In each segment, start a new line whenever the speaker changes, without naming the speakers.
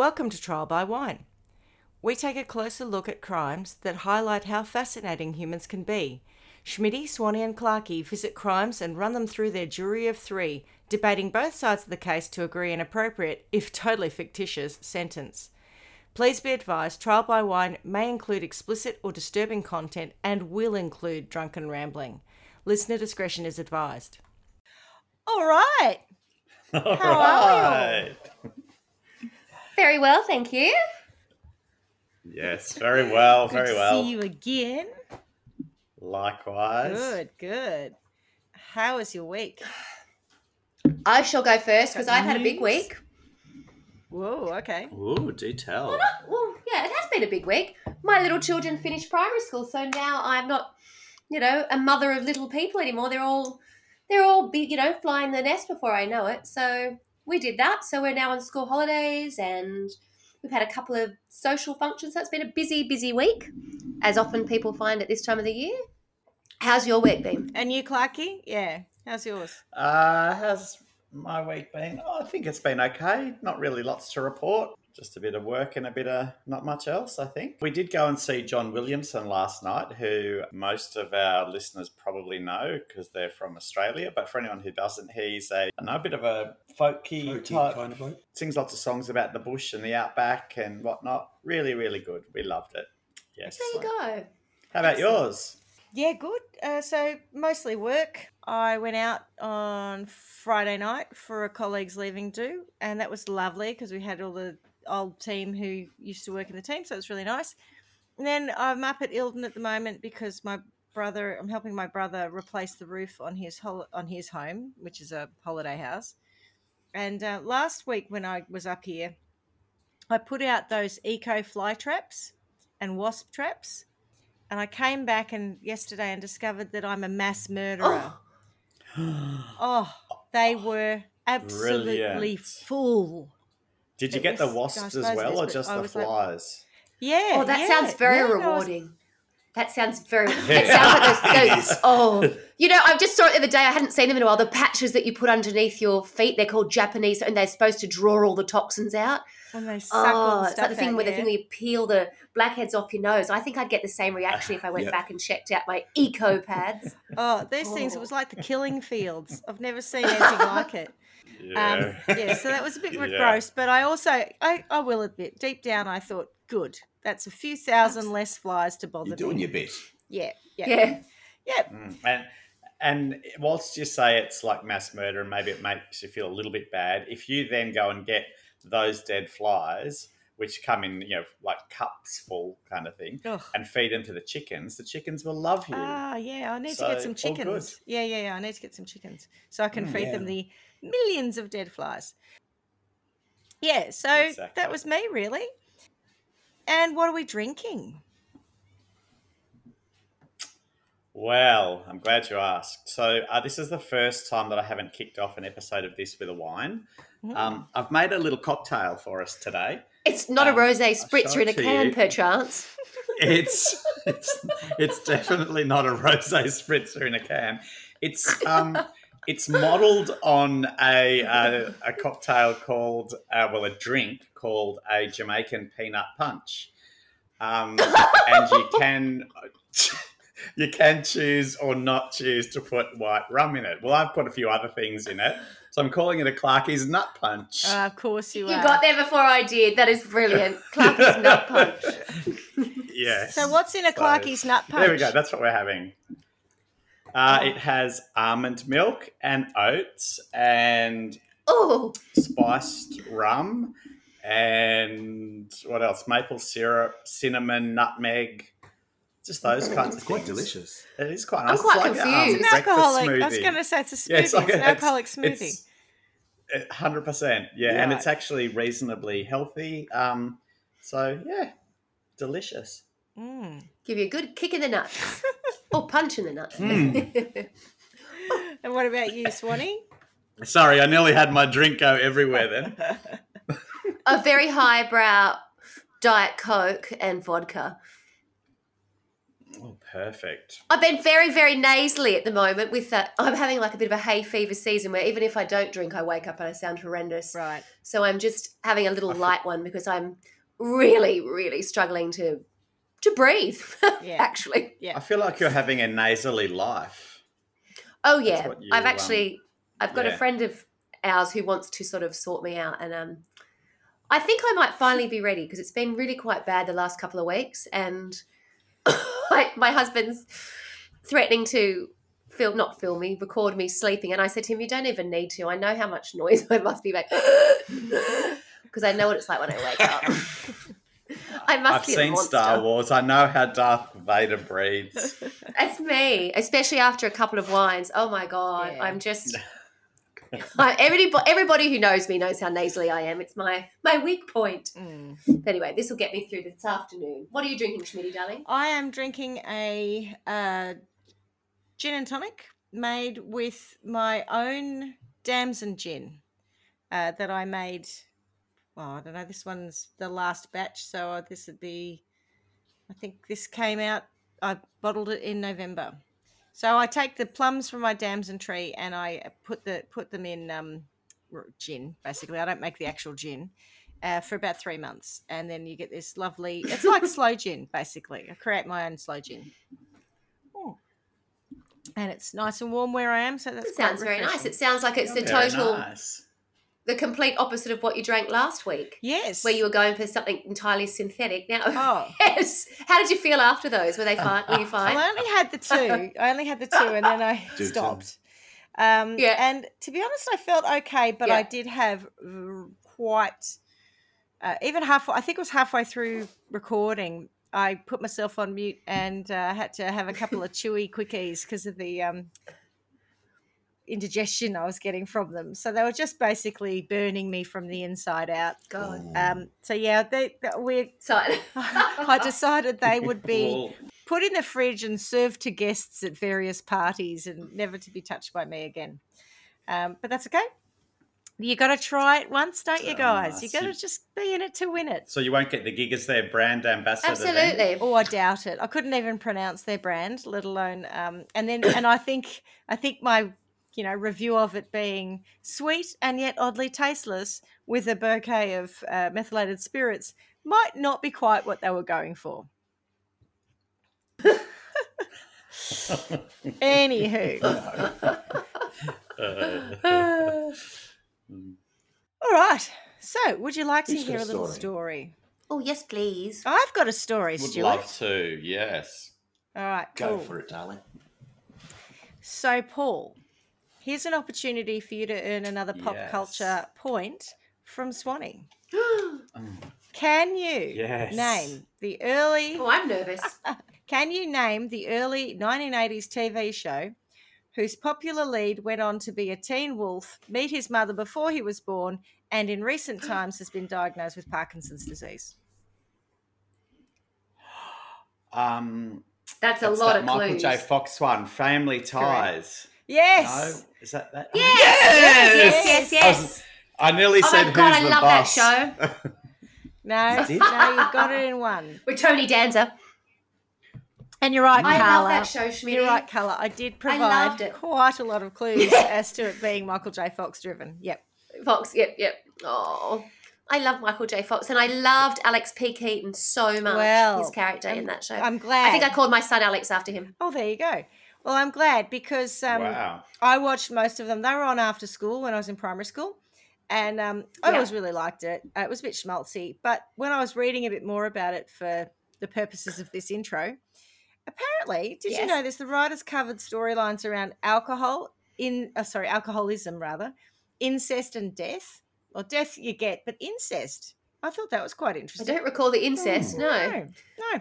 Welcome to Trial by Wine. We take a closer look at crimes that highlight how fascinating humans can be. Schmitty, Swanee, and Clarkey visit crimes and run them through their jury of three, debating both sides of the case to agree an appropriate, if totally fictitious, sentence. Please be advised Trial by Wine may include explicit or disturbing content and will include drunken rambling. Listener discretion is advised. All right.
All
How are
right.
Very well, thank you.
Yes, very well,
Good
very
to
well.
see you again.
Likewise.
Good, good. How was your week?
I shall go first because I've had a big week.
Whoa, okay.
Ooh, do tell.
Well, yeah, it has been a big week. My little children finished primary school, so now I'm not, you know, a mother of little people anymore. They're all, they're all, be, you know, flying the nest before I know it. So we did that. So we're now on school holidays, and we've had a couple of social functions. So it's been a busy, busy week, as often people find at this time of the year. How's your week been?
And you, Clarky? Yeah. How's yours?
Uh, how's my week been? Oh, I think it's been okay. Not really lots to report. Just a bit of work and a bit of not much else, I think. We did go and see John Williamson last night, who most of our listeners probably know because they're from Australia. But for anyone who doesn't, he's a, I know, a bit of a folky,
Folky
type.
kind of bloke.
Sings lots of songs about the bush and the outback and whatnot. Really, really good. We loved it. Yes.
There you go.
How about yours?
Yeah, good. Uh, so mostly work. I went out on Friday night for a colleague's leaving do, and that was lovely because we had all the old team who used to work in the team, so it was really nice. And then I'm up at Ilden at the moment because my brother, I'm helping my brother replace the roof on his hol- on his home, which is a holiday house. And uh, last week when I was up here, I put out those eco fly traps and wasp traps. And I came back and yesterday and discovered that I'm a mass murderer. Oh, they were absolutely
Brilliant.
full.
Did you
It
get the
was- I
wasps as well, or just the
was like-
flies?
Yeah.
Oh, that
yeah,
sounds very
yeah, no, was-
rewarding. That sounds very. That sounds like those, those. Oh, you know, I just saw it the other day. I hadn't seen them in a while. The patches that you put underneath your feet, they're called Japanese, and they're supposed to draw all the toxins out.
And they suck all
Oh,
the
it's like the thing
out,
where the thing where you peel the blackheads off your nose. I think I'd get the same reaction if I went
Yep.
back and checked out my eco pads.
Oh, these things, it
Oh.
was like the killing fields. I've never seen anything like it. Um, yeah, so that was a bit
Yeah.
gross, but I also, I, I will admit, deep down, I thought, good. That's a few thousand less flies to bother
You're doing
me.
your bit.
Yeah, yeah,
Yeah.
yeah.
Mm, And and whilst you say it's like mass murder and maybe it makes you feel a little bit bad, if you then go and get those dead flies, which come in, you know, like cups full kind of thing,
Ugh.
and feed them to the chickens, the chickens will love you.
Ah, yeah, I need to get some chickens. Yeah, yeah, yeah. I need to get some chickens so I can
Mm,
feed them the millions of dead flies. Yeah, so
Exactly.
that was me, really. And what are we drinking?
Well, I'm glad you asked. So, uh, this is the first time that I haven't kicked off an episode of this with a wine.
Mm.
Um, I've made a little cocktail for us today.
It's not
Um,
a rosé spritzer in a can,
you.
perchance.
It's it's it's definitely not a rosé spritzer in a can. It's um it's modelled on a, a a cocktail called uh, well a drink called a Jamaican peanut punch, um, and you can. You can choose or not choose to put white rum in it. Well, I've put a few other things in it, so I'm calling it a Clarkie's Nut Punch.
Ah, of course you,
You
are.
You got there before I did. That is brilliant. Clarkie's nut punch.
yes.
So what's in a
So-
nut punch?
There we go. That's what we're having. Uh, it has almond milk and oats and
Oh,
spiced rum and what else? Maple syrup, cinnamon, nutmeg, just those kinds
It's
of
quite
things.
delicious.
It is quite
I'm
nice.
quite
it's like,
confused.
It's
Um,
an
breakfast
alcoholic. I was going to say it's a smoothie.
Yeah,
it's, an
it's-
alcoholic smoothie.
Hundred percent, yeah, and it's actually reasonably healthy. Um, so yeah, delicious.
Mm.
give you a good kick in the nuts. or punch in the nuts.
Mm.
And what about you, Swanee?
Sorry, I nearly had my drink go everywhere then.
a very highbrow Diet Coke and vodka.
Perfect.
I've been very, very nasally at the moment with that. I'm having like a bit of a hay fever season where even if I don't drink, I wake up and I sound horrendous.
Right.
So I'm just having a little
I feel-
light one because I'm really, really struggling to to breathe.
Yeah.
actually.
Yeah.
I feel like you're having a nasally life.
Oh yeah,
you,
I've
um,
actually I've got a friend of ours who wants to sort of sort me out, and um, I think I might finally be ready because it's been really quite bad the last couple of weeks, and my, my husband's threatening to film not film me, record me sleeping, and I said to him, "You don't even need to. I know how much noise I must be making because I know what it's like when I wake up." I must
I've seen. Star Wars. I know how Darth Vader breathes.
That's me, especially after a couple of wines. Oh my god,
Yeah.
I'm just. Everybody, everybody who knows me knows how nasally I am. It's my my weak point.
Mm.
Anyway, this will get me through this afternoon. What are you drinking, Schmitty, darling?
I am drinking a uh, gin and tonic made with my own damson gin uh, that I made. Well, I don't know. This one's the last batch, so this would be. I think this came out. I bottled it in November. So I take the plums from my damson tree and I put the put them in um, gin. Basically, I don't make the actual gin. Uh, for about three months, and then you get this lovely. It's like sloe gin, basically. I create my own sloe gin, Oh. and it's nice and warm where I am. So that
It
quite
sounds very nice. It sounds like it's the
Very
total,
nice.
The complete opposite of what you drank last week,
yes.
where you were going for something entirely synthetic. Now,
Oh,
yes. How did you feel after those? Were they fine? Were you fine?
I only had the two. I only had the two, and then I
Do
stopped. Um,
Yeah.
And to be honest, I felt okay, but I did have quite. Uh, even halfway, I think it was halfway through recording. I put myself on mute and uh, had to have a couple of chewy quickies because of the um, indigestion I was getting from them. So they were just basically burning me from the inside out.
God.
Um, so yeah, they, they, we. I decided they would be
Well,
put in the fridge and served to guests at various parties and never to be touched by me again. Um, but that's okay. You got to try it once, don't you,
Oh,
guys? You got to just be in it to win it.
so you won't get the gig as their brand ambassador. then?
absolutely.
Oh, I doubt it. I couldn't even pronounce their brand, let alone. Um, and then, and I think, I think my, you know, review of it being sweet and yet oddly tasteless with a bouquet of uh, methylated spirits might not be quite what they were going for. Anywho.
Uh,
All right. So, would you like to
Who's
hear
a
a little
story?
story?
Oh, yes, please.
I've got a story,
would
Stuart.
love to. Yes.
All right,
Go
cool.
for it, darling.
So, Paul, here's an opportunity for you to earn another pop
Yes.
culture point from Swanee.
Oh,
Can you
Yes.
name the early?
oh, I'm nervous.
Can you name the early 1980s TV show whose popular lead went on to be a teen wolf, meet his mother before he was born, and in recent times has been diagnosed with Parkinson's disease?
Um,
That's a
that's
lot
that
of
Michael
clues.
J. Fox one, Family Ties.
Yes.
No, is that that?
Yes!
Yes!
Yes, yes,
I, was- um,
yes.
I nearly
Oh
said
my God,
who's
I
the
love that
boss.
show.
No, no, you've got it in one.
With Tony Danza.
And you're right,
I
Carla.
I love that show, Schmitty.
You're right, Carla. I did provide
loved it.
quite a lot of clues as to it being Michael J. Fox driven. Yep.
Fox, yep, yep. Oh, I love Michael J. Fox, and I loved Alex P. Keaton so much.
Well,
his character
I'm-
in that show.
I'm glad.
I think I called my son Alex after him.
Oh, there you go. Well, I'm glad because um,
wow.
I watched most of them. They were on after school when I was in primary school. And um, I
Yeah.
always really liked it. Uh, it was a bit schmaltzy. But when I was reading a bit more about it for the purposes of this intro, apparently, did you know this? The writers covered storylines around alcohol, in uh, sorry, alcoholism rather, incest and death. Well, death you get, but incest. I thought that was quite interesting.
I don't recall the incest.
Ooh.
No.
no, no.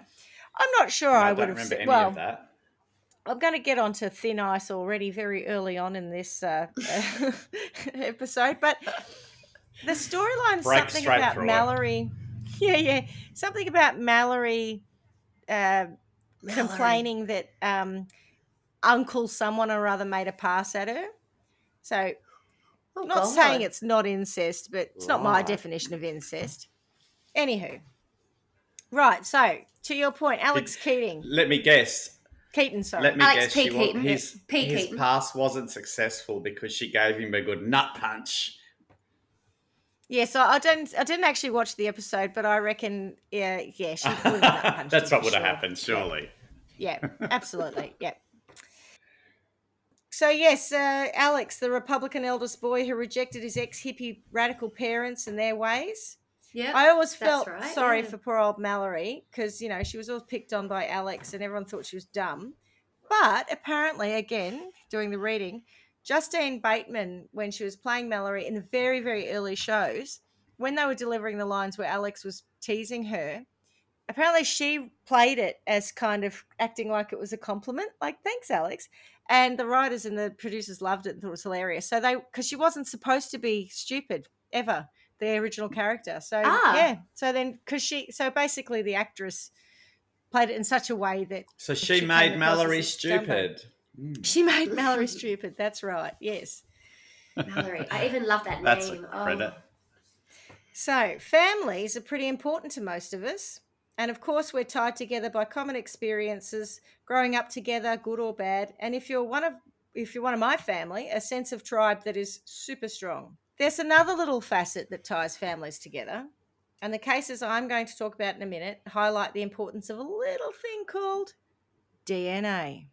I'm not sure
I,
I, would have
remember any
Well,
of that.
I'm going to get onto thin ice already very early on in this uh, episode, but the storyline something about
through it.
Mallory. Yeah, yeah, something about Mallory, uh, complaining that um, Uncle someone or other made a pass at her. So,
Oh,
not
God.
saying it's not incest, but it's not my definition of incest. Anywho, right. So to your point, Alex Keating.
Let me guess.
Keaton, sorry.
Let me
Alex
guess.
P.
She wa-
Keaton.
his
P.
his
Keaton.
pass wasn't successful because she gave him a good nut punch.
Yeah, so I didn't. I didn't actually watch the episode, but I reckon, yeah, yeah, she would have punched
That's
him
what
for
would have
sure.
happened, surely.
Yeah, absolutely. yeah. So yes, uh, Alex, the Republican eldest boy who rejected his ex-hippie radical parents and their ways.
Yeah.
I always felt
right,
sorry
yeah.
for poor old Mallory because you know she was always picked on by Alex and everyone thought she was dumb. But apparently, again, doing the reading, Justine Bateman, when she was playing Mallory in the very, very early shows, when they were delivering the lines where Alex was teasing her, apparently she played it as kind of acting like it was a compliment, like thanks, Alex. And the writers and the producers loved it and thought it was hilarious. So they, because she wasn't supposed to be stupid ever, the original character. So
Ah.
yeah, so then because she, so basically the actress played it in such a way that
So
She
she made Mallory
as a dumbo.
stupid. Mm.
she made Mallory stupid. That's right. Yes.
Mallory. I even love that
That's a
name. Oh.
credit.
So, families are pretty important to most of us. And of course, we're tied together by common experiences, growing up together, good or bad. And if you're one of if you're one of my family, a sense of tribe that is super strong. There's another little facet that ties families together. And the cases I'm going to talk about in a minute highlight the importance of a little thing called DNA.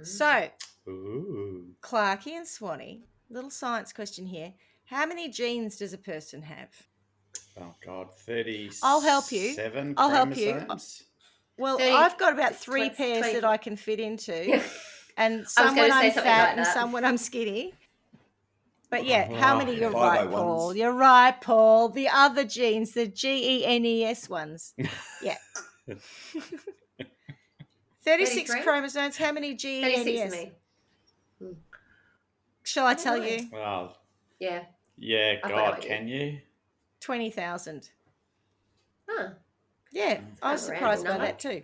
Mm.
So,
Ooh.
Clarky and Swanee, little science question here. How many genes does a person have?
Oh God, thirty.
I'll help you.
Seven.
I'll help you.
chromosomes?
Well,
Thirty-
I've got about three
twen-
pairs
twenty-
that I can fit into, and some
gonna
when I'm fat
like
and some when I'm skinny. But yeah, how many? You're right,
ones.
Paul. You're right, Paul. The other genes, the G E N E S ones. Yeah. 36
33?
chromosomes. How many G E N E
36
S?
to me.
Shall I tell you?
Oh,
Yeah.
yeah.
I've
God, can you?
20,000.
Huh.
Yeah, I was
kind of a
surprised by
random
that too.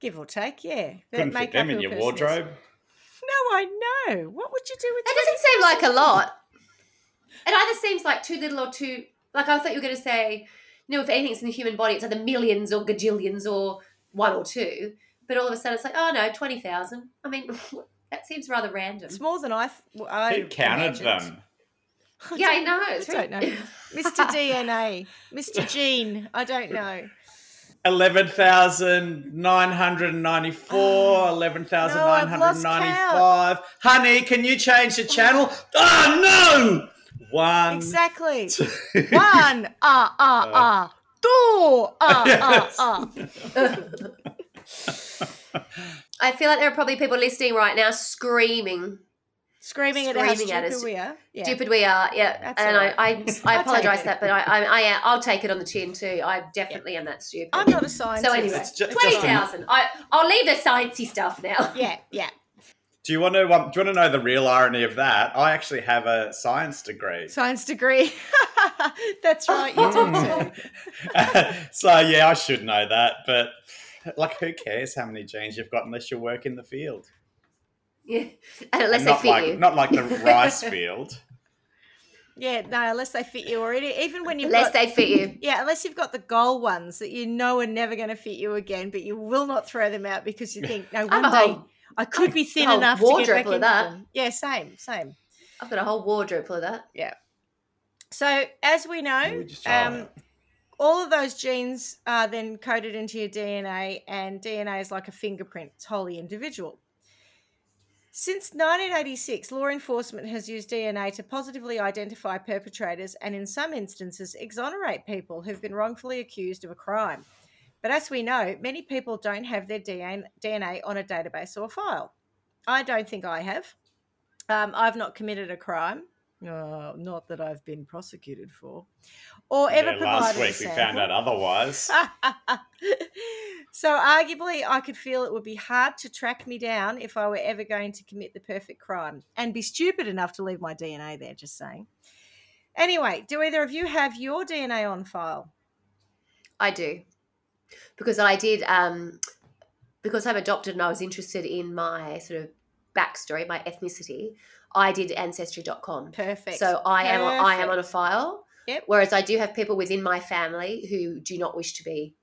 Give or take, yeah. That
Couldn't
make
fit them in your
person is.
wardrobe.
No, I know. What would you do with
That doesn't seem like a lot. It either seems like too little or too. Like I thought you were going to say, you know, if anything's in the human body, it's either millions or gajillions or one or two. But all of a sudden, it's like, oh no, twenty thousand. I mean, that seems rather random.
It's more than I. f- I
Who counted
imagined.
them?
Yeah, I know.
I don't know. Mr. DNA, Mr. Gene. I don't know.
Eleven thousand nine hundred ninety-four. Eleven thousand
No,
nine
I've
hundred
lost
ninety-five. Honey, can you change the channel? Oh no! One.
Exactly.
two-
One. Ah, ah, ah. Two. Ah,
Yes.
ah, ah.
I feel like there are probably people listening right now screaming
Screaming at how
Screaming at
stupid
us.
we are. Yeah.
stupid we are. Yeah,
That's
and I,
right.
I, I
I'll
apologize for that, but I, I, I, I'll take it on the chin too. I definitely am that stupid.
I'm not a scientist.
So anyway,
It's just
twenty
a-
thousand. I, I'll leave the sciencey stuff now.
Yeah, yeah.
Do you want to? Um, do you want to know the real irony of that? I actually have a science degree.
Science degree. That's right. You do
so yeah, I should know that, but like, who cares how many genes you've got unless you work in the field?
Yeah, unless
And
they fit
like
you.
not like the rice field.
Yeah, no, unless they fit you already. Even when you've
unless
got,
they fit you.
yeah, unless you've got the goal ones that you know are never going to fit you again, but you will not throw them out because you think, no,
I
one day
whole,
I could be thin
whole
enough to get
wardrobe
back
full of
into
that.
them. Yeah, same, same.
I've got a whole wardrobe full of that. Yeah.
So as we know,
Let me just try
um, all of those genes are then coded into your DNA, and DNA is like a fingerprint; it's wholly individual. Since 1986, law enforcement has used DNA to positively identify perpetrators and, in some instances, exonerate people who've been wrongfully accused of a crime. But as we know, many people don't have their DNA on a database or file. I don't think I have. Um, I've not committed a crime, uh, not that I've been prosecuted for, or ever
Yeah, last
provided a
week we found out otherwise.
so arguably i could feel it would be hard to track me down if i were ever going to commit the perfect crime and be stupid enough to leave my dna there just saying anyway do either of you have your dna on file
I do, because I did. Um, because I'm adopted and I was interested in my sort of backstory, my ethnicity. I did ancestry.com.
perfect
So I am I am on a file.
Yep.
Whereas I do have people within my family who do not wish to be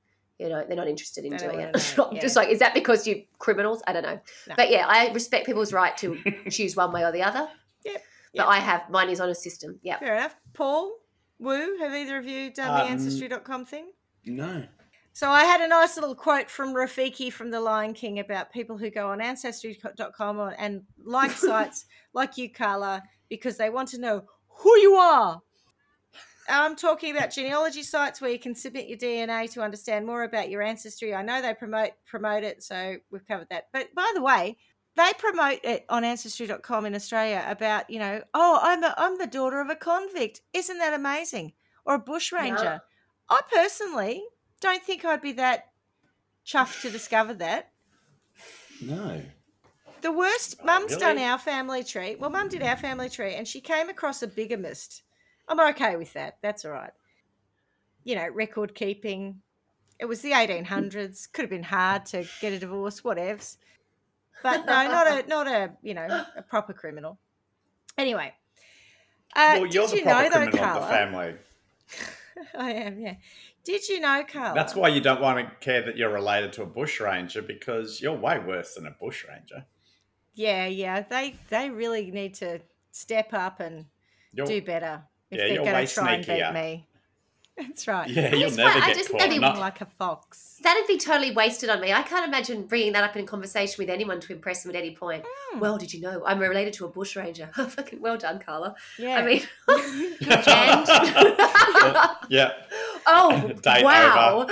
you know, they're not interested in doing it. I'm
yeah.
Just like, is that because you criminals? I don't know.
No.
But yeah, I respect people's right to choose one way or the other.
Yep,
But
yep.
I have mine is on a system. Yeah.
Fair enough. Paul, Woo, have either of you done the
Um,
Ancestry.com thing?
No.
So I had a nice little quote from Rafiki from The Lion King about people who go on Ancestry.com or- and like sites like you, Carla, because they want to know who you are. I'm talking about genealogy sites where you can submit your DNA to understand more about your ancestry. I know they promote promote it, so we've covered that. But by the way, they promote it on ancestry.com in Australia about, you know, oh, I'm a, I'm the daughter of a convict. Isn't that amazing? Or a bushranger. I personally don't think I'd be that chuffed to discover that.
No.
The worst,
Oh,
mum's done our family tree. Well, mum did our family tree and she came across a bigamist. I'm okay with that. That's all right. You know, record keeping. It was the 1800s. Could have been hard to get a divorce, whatevs. But no, not a, not a, you know, a proper criminal. Anyway. Uh,
well, you're
did
the
you
proper
know, though,
criminal
Carla?
of the family.
I am, yeah. Did you know, Carla?
That's why you don't want to care that you're related to a bushranger because you're way worse than a bushranger.
Yeah, yeah. They they really need to step up and
You're,
do better if
yeah,
they're
you're
going
way
to try and beat me. That's right.
yeah, you'll
just
never
find- I just
caught.
think that'd be
Not-
like a fox.
That'd be totally wasted on me. I can't imagine bringing that up in conversation with anyone to impress them at any point.
Hmm.
Well, did you know I'm related to a bushranger? Fucking well done, Carla.
Yeah.
I mean,
yeah, yeah.
oh
Date
wow!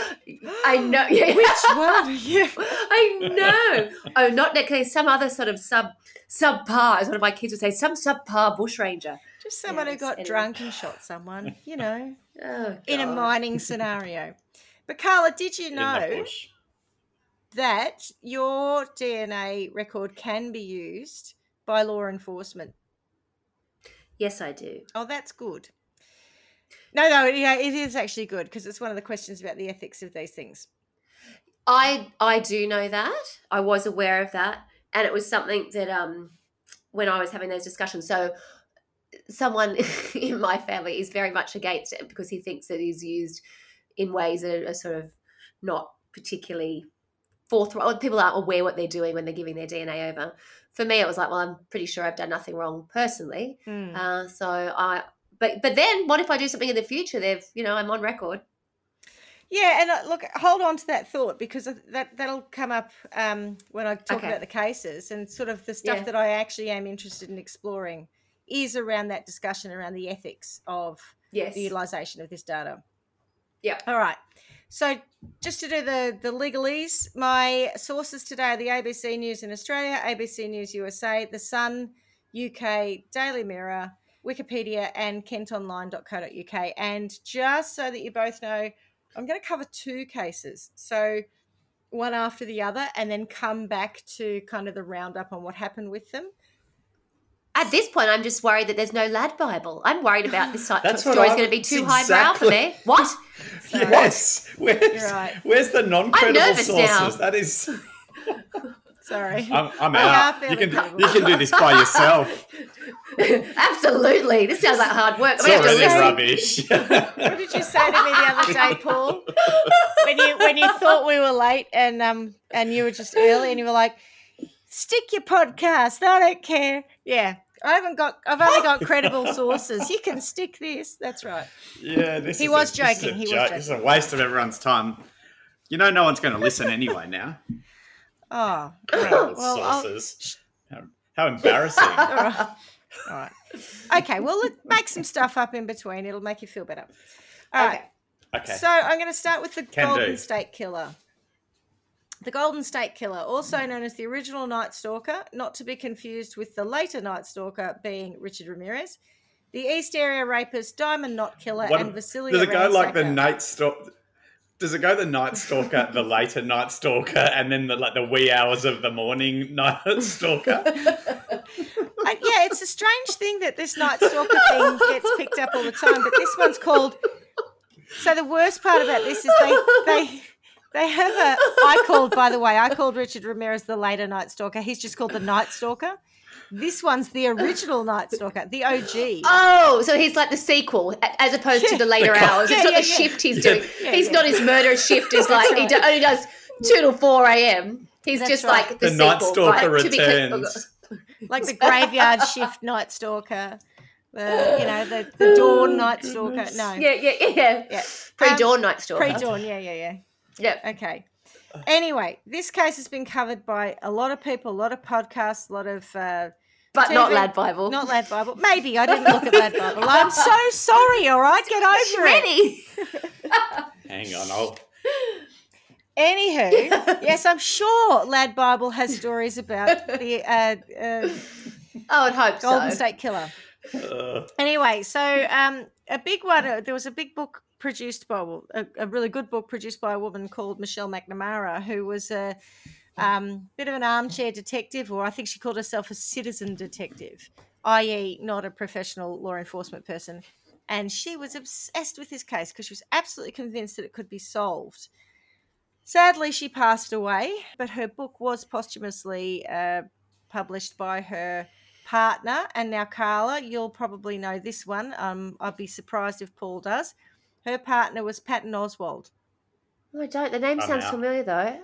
I know. Yeah.
Which one? Yeah.
I know. Oh, not okay. Some other sort of sub subpar, as one of my kids would say, some subpar bushranger.
Just someone who got
anyway.
drunk and shot someone, you know,
Oh,
in a mining scenario. But Carla, did you know that your DNA record can be used by law enforcement?
Yes, I do.
Oh, that's good. No, no, yeah, it is actually good because it's one of the questions about the ethics of these things.
I I do know that. I was aware of that, and it was something that um when I was having those discussions. So someone in my family is very much against it because he thinks that it's used in ways that are sort of not particularly forthright. People aren't aware what they're doing when they're giving their DNA over. For me, it was like, well, I'm pretty sure I've done nothing wrong personally.
Hmm.
Uh, so I, but but then what if I do something in the future? They've you know I'm on record.
Yeah, and uh, look, hold on to that thought because that that'll come up um, when I talk
Okay.
about the cases and sort of the stuff
Yeah.
that I actually am interested in exploring is around that discussion around the ethics of
Yes.
the utilization of this data.
Yeah.
All right. So just to do the the legalese, my sources today are the ABC News in Australia, ABC News USA, The Sun, UK, Daily Mirror, Wikipedia, and kentonline.co.uk. And just so that you both know, I'm going to cover two cases. So one after the other, and then come back to kind of the roundup on what happened with them.
At this point, I'm just worried that there's no lad Bible. I'm worried about this type of story is going to be
was
too highbrow for me. What?
So-
Yes. Where's,
You're right.
where's the non-credible
nervous
sources?
now.
That is.
Sorry.
I'm, I'm out. You can
credible.
you can do this by yourself.
Absolutely. This sounds like hard work.
It's
I'm gonna have
already rubbish.
What did you say to me the other day, Paul? When you when you thought we were late and um and you were just early and you were like, stick your podcast. I don't care. Yeah. I haven't got I've only got credible sources. You can stick this. That's right.
yeah, this
He
is
was
a, this is
joking,
a
he was
joking. This is a waste of everyone's time. You know, no one's going to listen anyway now.
Oh.
Credible
Well,
sources. How, how embarrassing.
All right. All right. Okay, well let make some stuff up in between. It'll make you feel better. All right.
Okay.
Okay.
So I'm going to start with the
Can
Golden
do.
State Killer. The Golden State Killer, also known as the original Night Stalker, not to be confused with the later Night Stalker being Richard Ramirez, the East Area Rapist, Diamond Knot Killer,
What-
and Visalia
Does it go like the night stalker? Does it go the night stalker, the later night stalker, and then the like the wee hours of the morning night stalker?
I- yeah, it's a strange thing that this Night Stalker thing gets picked up all the time, but this one's called. So the worst part about this is they they They have a. I called, by the way, I called Richard Ramirez the later Night Stalker. He's just called the Night Stalker. This one's the original Night Stalker, the OG.
Oh, so he's like the sequel as opposed to the later
The co-
hours. It's
Yeah,
not
yeah,
the
yeah.
shift he's
Yeah.
doing.
Yeah,
he's
yeah.
not his murder shift is like he do, only does two to four a.m. He's
That's
just
right.
like the,
The Night
sequel,
Stalker
right? To be
returns.
like the graveyard shift Night Stalker. The you know the, the dawn Night Stalker. No,
Yeah, yeah, yeah.
yeah,
Pre-dawn um, night stalker.
pre dawn. Yeah, yeah, yeah.
Yeah.
Okay. Anyway, this case has been covered by a lot of people, a lot of podcasts, a lot of uh,
But not Lad Bible.
not Lad Bible. Maybe I didn't look at Lad Bible. I'm so sorry. All right, get over it.
Many.
Hang on, I'll.
Anywho, yes, I'm sure Lad Bible has stories about the uh, uh,
I would hope
Golden
so.
State Killer.
Uh,
Anyway, so um, a big one. Uh, there was a big book produced by a, a really good book produced by a woman called Michelle McNamara, who was a um, bit of an armchair detective, or I think she called herself a citizen detective, i.e., not a professional law enforcement person. And she was obsessed with this case because she was absolutely convinced that it could be solved. Sadly, she passed away, but her book was posthumously uh, published by her partner. And now, Carla, you'll probably know this one. Um, I'd be surprised if Paul does. Her partner was Patton Oswalt.
Oh, I don't. The name
I'm
sounds
out.
familiar though.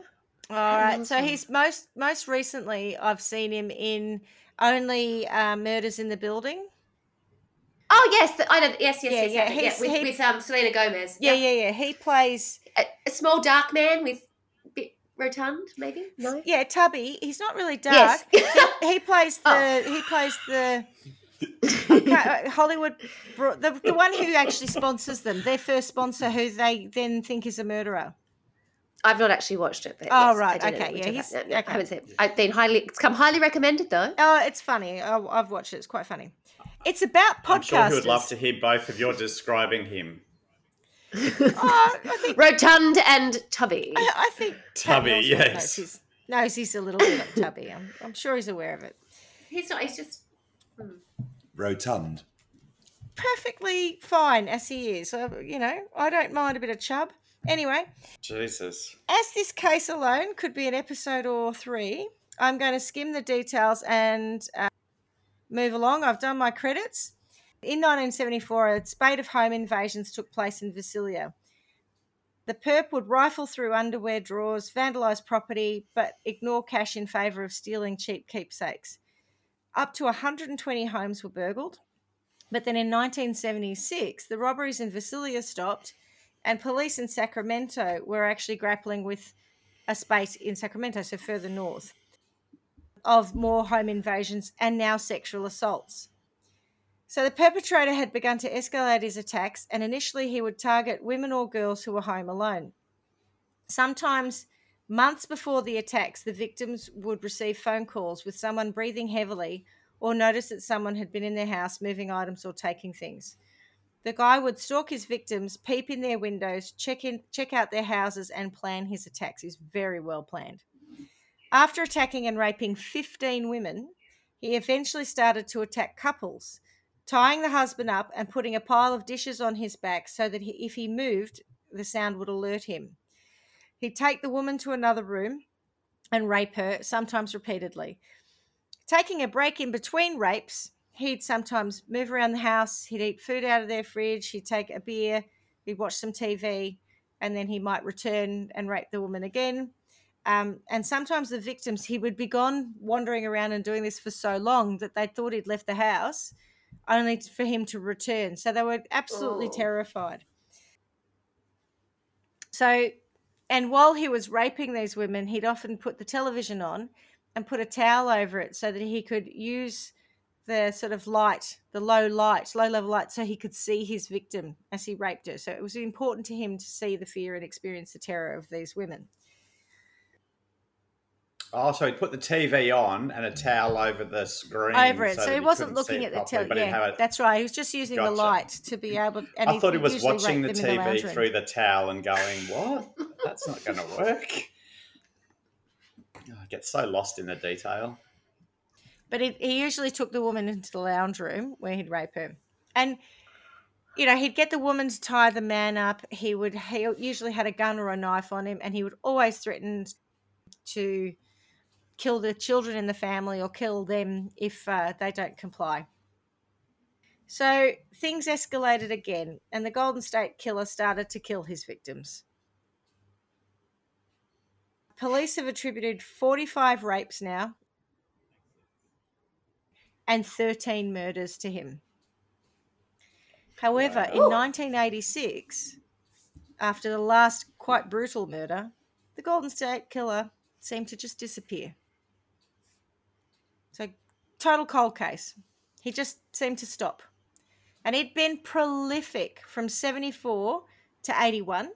All right. So he's most most recently, I've seen him in only uh, Murders in the Building.
Oh yes, the- I know. Yes, yes,
Yeah,
yes.
yeah,
Yeah,
he's-
with,
he-
with um, Selena Gomez.
Yeah, yeah, yeah. He plays.
A, a small dark man with a bit rotund, maybe. No.
Yeah, Tubby. He's not really dark.
Yes.
He plays the.
Oh.
He plays the. Okay, uh, Hollywood, bro- the, the one who actually sponsors them, their first sponsor, who they then think is a murderer.
I've not actually watched it. But
Oh,
yes,
right,
I do know
okay,
what
yeah,
you're
he's-
talking about.
okay.
I haven't seen. It. I've been highly. It's come highly recommended though.
Oh, it's funny. I, I've watched it. It's quite funny. It's about podcasters.
I'm sure he would love to hear both of you describing him.
Oh, I think.
Rotund and tubby.
I, I think
Tubby,
Patton Oswalt
yes.
knows he's, knows he's a little bit Tubby. I'm, I'm sure he's aware of it.
He's not. He's just.
Rotund.
Perfectly fine as he is. So, you know, I don't mind a bit of chub. Anyway,
Jesus.
as this case alone could be an episode or three, I'm going to skim the details and uh, move along. I've done my credits. In 1974, a spate of home invasions took place in Visalia. The perp would rifle through underwear drawers, vandalise property, but ignore cash in favour of stealing cheap keepsakes. Up to 120 homes were burgled. But then in 1976, the robberies in Visalia stopped, and police in Sacramento were actually grappling with a space in Sacramento, so further north, of more home invasions and now sexual assaults. So the perpetrator had begun to escalate his attacks, and initially he would target women or girls who were home alone. Sometimes, months before the attacks, the victims would receive phone calls with someone breathing heavily or notice that someone had been in their house moving items or taking things. The guy would stalk his victims, peep in their windows, check in, check out their houses, and plan his attacks. He's very well planned. After attacking and raping 15 women, he eventually started to attack couples, tying the husband up and putting a pile of dishes on his back so that he, if he moved, the sound would alert him. He'd take the woman to another room and rape her, sometimes repeatedly. Taking a break in between rapes, he'd sometimes move around the house, he'd eat food out of their fridge, he'd take a beer, he'd watch some TV, and then he might return and rape the woman again. Um, and sometimes the victims, he would be gone wandering around and doing this for so long that they thought he'd left the house, only for him to return. So they were absolutely
Oh.
terrified. So, and while he was raping these women, he'd often put the television on and put a towel over it so that he could use the sort of light, the low light, low level light, so he could see his victim as he raped her. So it was important to him to see the fear and experience the terror of these women.
Oh, so he'd put the TV on and a towel over the screen.
Over it, so,
that
he wasn't looking at the
properly,
television. Yeah,
it-
that's right. He was just using the light to be able. And
I
he
thought he was watching the
raped them in lounge
TV
room.
through the towel and going, "What? That's not going to work." Oh, I get so lost in the detail.
But he, he usually took the woman into the lounge room where he'd rape her. And you know, he'd get the woman to tie the man up. He would he usually had a gun or a knife on him, and he would always threaten to kill the children in the family or kill them if uh, they don't comply. So things escalated again, and the Golden State Killer started to kill his victims. Police have attributed 45 rapes now and 13 murders to him. However, in 1986, after the last quite brutal murder, the Golden State Killer seemed to just disappear. Total cold case. He just seemed to stop. And he'd been prolific from 74 to 81.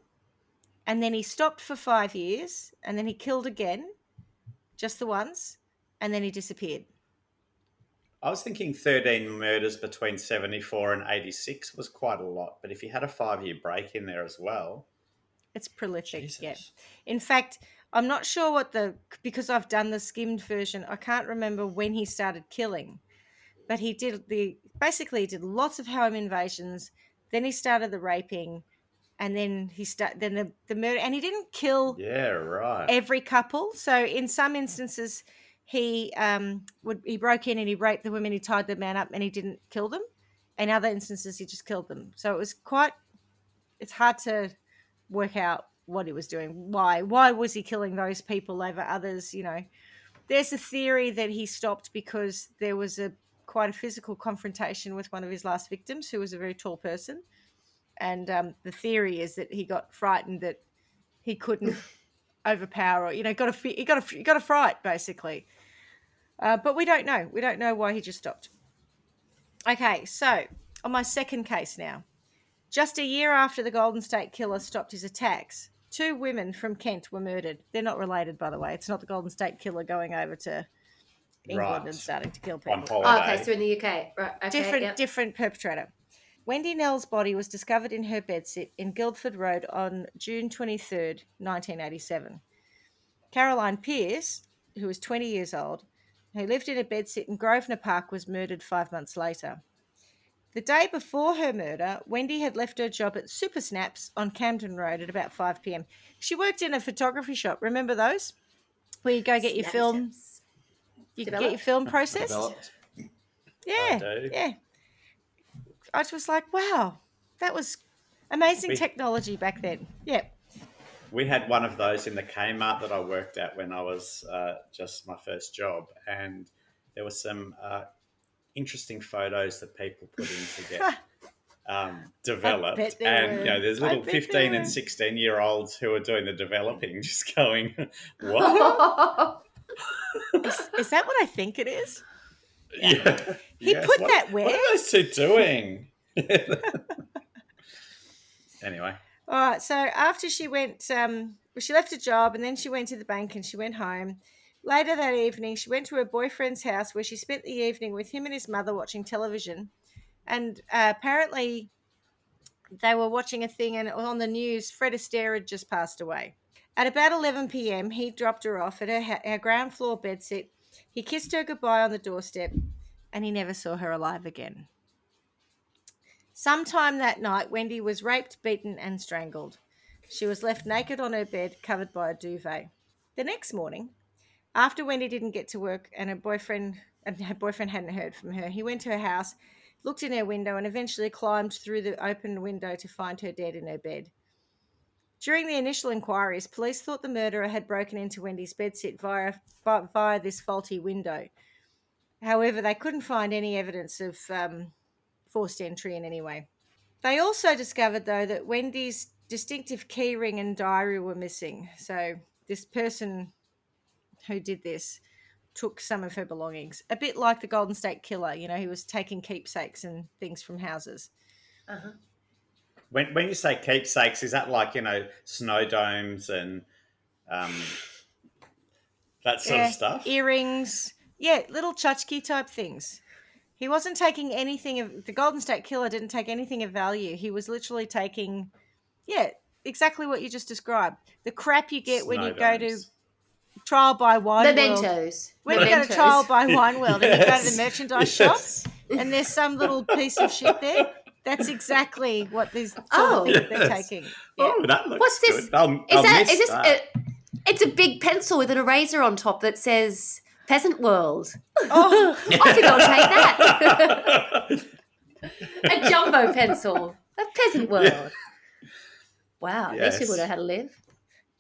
And then he stopped for five years. And then he killed again, just the once. And then he disappeared.
I was thinking 13 murders between 74 and 86 was quite a lot, but if you had a five year break in there as well.
It's prolific,
Jesus.
yeah. In fact, I'm not sure what the because I've done the skimmed version. I can't remember when he started killing, but he did the basically he did lots of home invasions. Then he started the raping, and then he start then the the murder. And he didn't kill
Yeah, right.
every couple. So in some instances, he um would he broke in and he raped the women. He tied the man up and he didn't kill them. In other instances, he just killed them. So it was quite. It's hard to work out what he was doing. Why? Why was he killing those people over others? You know, there's a theory that he stopped because there was a quite a physical confrontation with one of his last victims, who was a very tall person, and um, the theory is that he got frightened that he couldn't overpower or you know got a he got a he got a fright basically. Uh, but we don't know. We don't know why he just stopped. Okay, so on my second case now. Just a year after the Golden State Killer stopped his attacks, two women from Kent were murdered. They're not related, by the way. It's not the Golden State Killer going over to England
Right.
and starting to kill
On
people.
Oh, okay, so in the UK. Right, okay,
different,
yep.
different perpetrator. Wendy Knell's body was discovered in her bedsit in Guildford Road on June 23rd, 1987. Caroline Pierce, who was 20 years old, who lived in a bedsit in Grosvenor Park, was murdered five months later. The day before her murder, Wendy had left her job at Super Snaps on Camden Road at about 5 pm. She worked in a photography shop. Remember those? Where you go get your
Snap
film,
tips.
you get your film processed.
Developed.
Yeah,
do.
yeah. I just was like, wow, that was amazing
We-
technology back then. Yeah.
We had one of those in the Kmart that I worked at when I was uh, just my first job, and there were some uh, interesting photos that people put in to get um, developed. And
were.
you know, there's little 15 and 16 year olds who are doing the developing, just going, "What?
Is, is that what I think it is?
yeah,
He put
what,
that
What
where?
are those two doing?" anyway,
All right. So after she went, um, well, she left her job and then she went to the bank and she went home. Later that evening, she went to her boyfriend's house where she spent the evening with him and his mother watching television. And uh, apparently, they were watching a thing, and on the news, Fred Astaire had just passed away. At about 11 p.m., he dropped her off at her, ha- her ground floor bedsit. He kissed her goodbye on the doorstep, and he never saw her alive again. Sometime that night, Wendy was raped, beaten, and strangled. She was left naked on her bed, covered by a duvet. The next morning, after Wendy didn't get to work and her boyfriend and her boyfriend hadn't heard from her, he went to her house, looked in her window, and eventually climbed through the open window to find her dead in her bed. During the initial inquiries, police thought the murderer had broken into Wendy's bedsit via, via this faulty window. However, they couldn't find any evidence of um, forced entry in any way. They also discovered, though, that Wendy's distinctive keyring and diary were missing. So, this person who did this took some of her belongings. A bit like the Golden State Killer, you know, he was taking keepsakes and things from houses.
Uh-huh.
when when you say keepsakes, is that like you know snow domes and um, that sort
Yeah,
of stuff?
Earrings, yeah, little tchotchke type things. He wasn't taking anything of the Golden State Killer didn't take anything of value. He was literally taking, yeah, exactly what you just described. The crap you get when
Snow
you go to
domes.
Trial by wine world.
Mementos.
When you go to trial by wine world and you go to the merchandise
Yes.
shop and there's some little piece of shit there, That's exactly what these sort
Oh.
of things they're
Yes.
taking. Oh, yeah.
Oh, that looks
What's this?
good. I'll,
Is
I'll
that
miss
is this?
that.
A, it's a big pencil with an eraser on top that says "Peasant World."
Oh.
I think I'll take that. a jumbo pencil, a Peasant World. Wow,
Yes.
these people know how to live.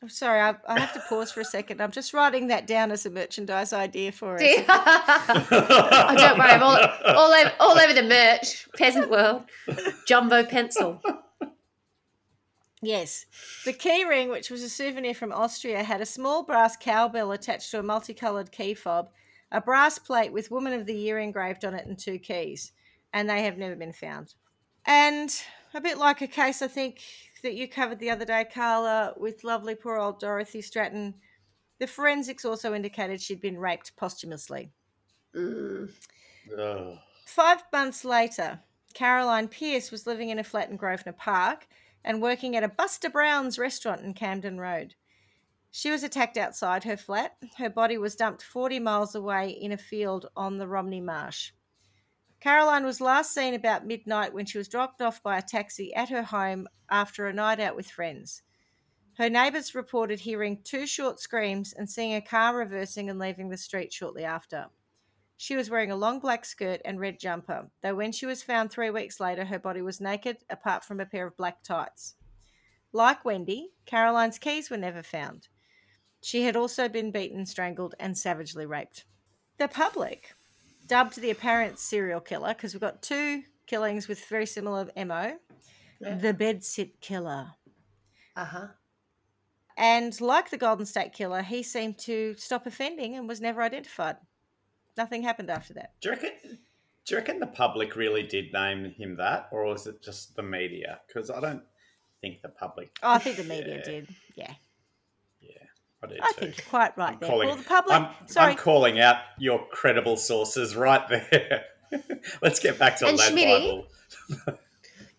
I'm sorry, I, I have to pause for a second. I'm just writing that down as a merchandise idea for us.
oh, don't worry, I'm all, all, over, all over the merch. Peasant World, jumbo pencil.
Yes. The key ring, which was a souvenir from Austria, had a small brass cowbell attached to a multicoloured key fob, a brass plate with Woman of the Year engraved on it, and two keys. And they have never been found. And a bit like a case, I think, that you covered the other day, Carla, with lovely poor old Dorothy Stratten, the forensics also indicated she'd been raped posthumously.
Mm.
Five months later, Caroline Pierce was living in a flat in Grosvenor Park and working at a Buster Brown's restaurant in Camden Road. She was attacked outside her flat. Her body was dumped 40 miles away in a field on the Romney Marsh. Caroline was last seen about midnight when she was dropped off by a taxi at her home after a night out with friends. Her neighbours reported hearing two short screams and seeing a car reversing and leaving the street shortly after. She was wearing a long black skirt and red jumper, though when she was found three weeks later, her body was naked apart from a pair of black tights. Like Wendy, Caroline's keys were never found. She had also been beaten, strangled, and savagely raped. The public dubbed the apparent serial killer, because we've got two killings with very similar MO,
Yeah.
the bedsit killer.
Uh huh.
And like the Golden State Killer, he seemed to stop offending and was never identified. Nothing happened after that.
Do you reckon? Do you reckon the public really did name him that, or was it just the media? Because I don't think the public.
Oh, I think the media
Yeah.
did. Yeah,
Yeah, I do
I
too.
think you're quite right
I'm
there.
calling-
well, the public.
I'm,
sorry.
I'm calling out your credible sources right there. Let's get back to
And
Lead
Schmitty?
Bible.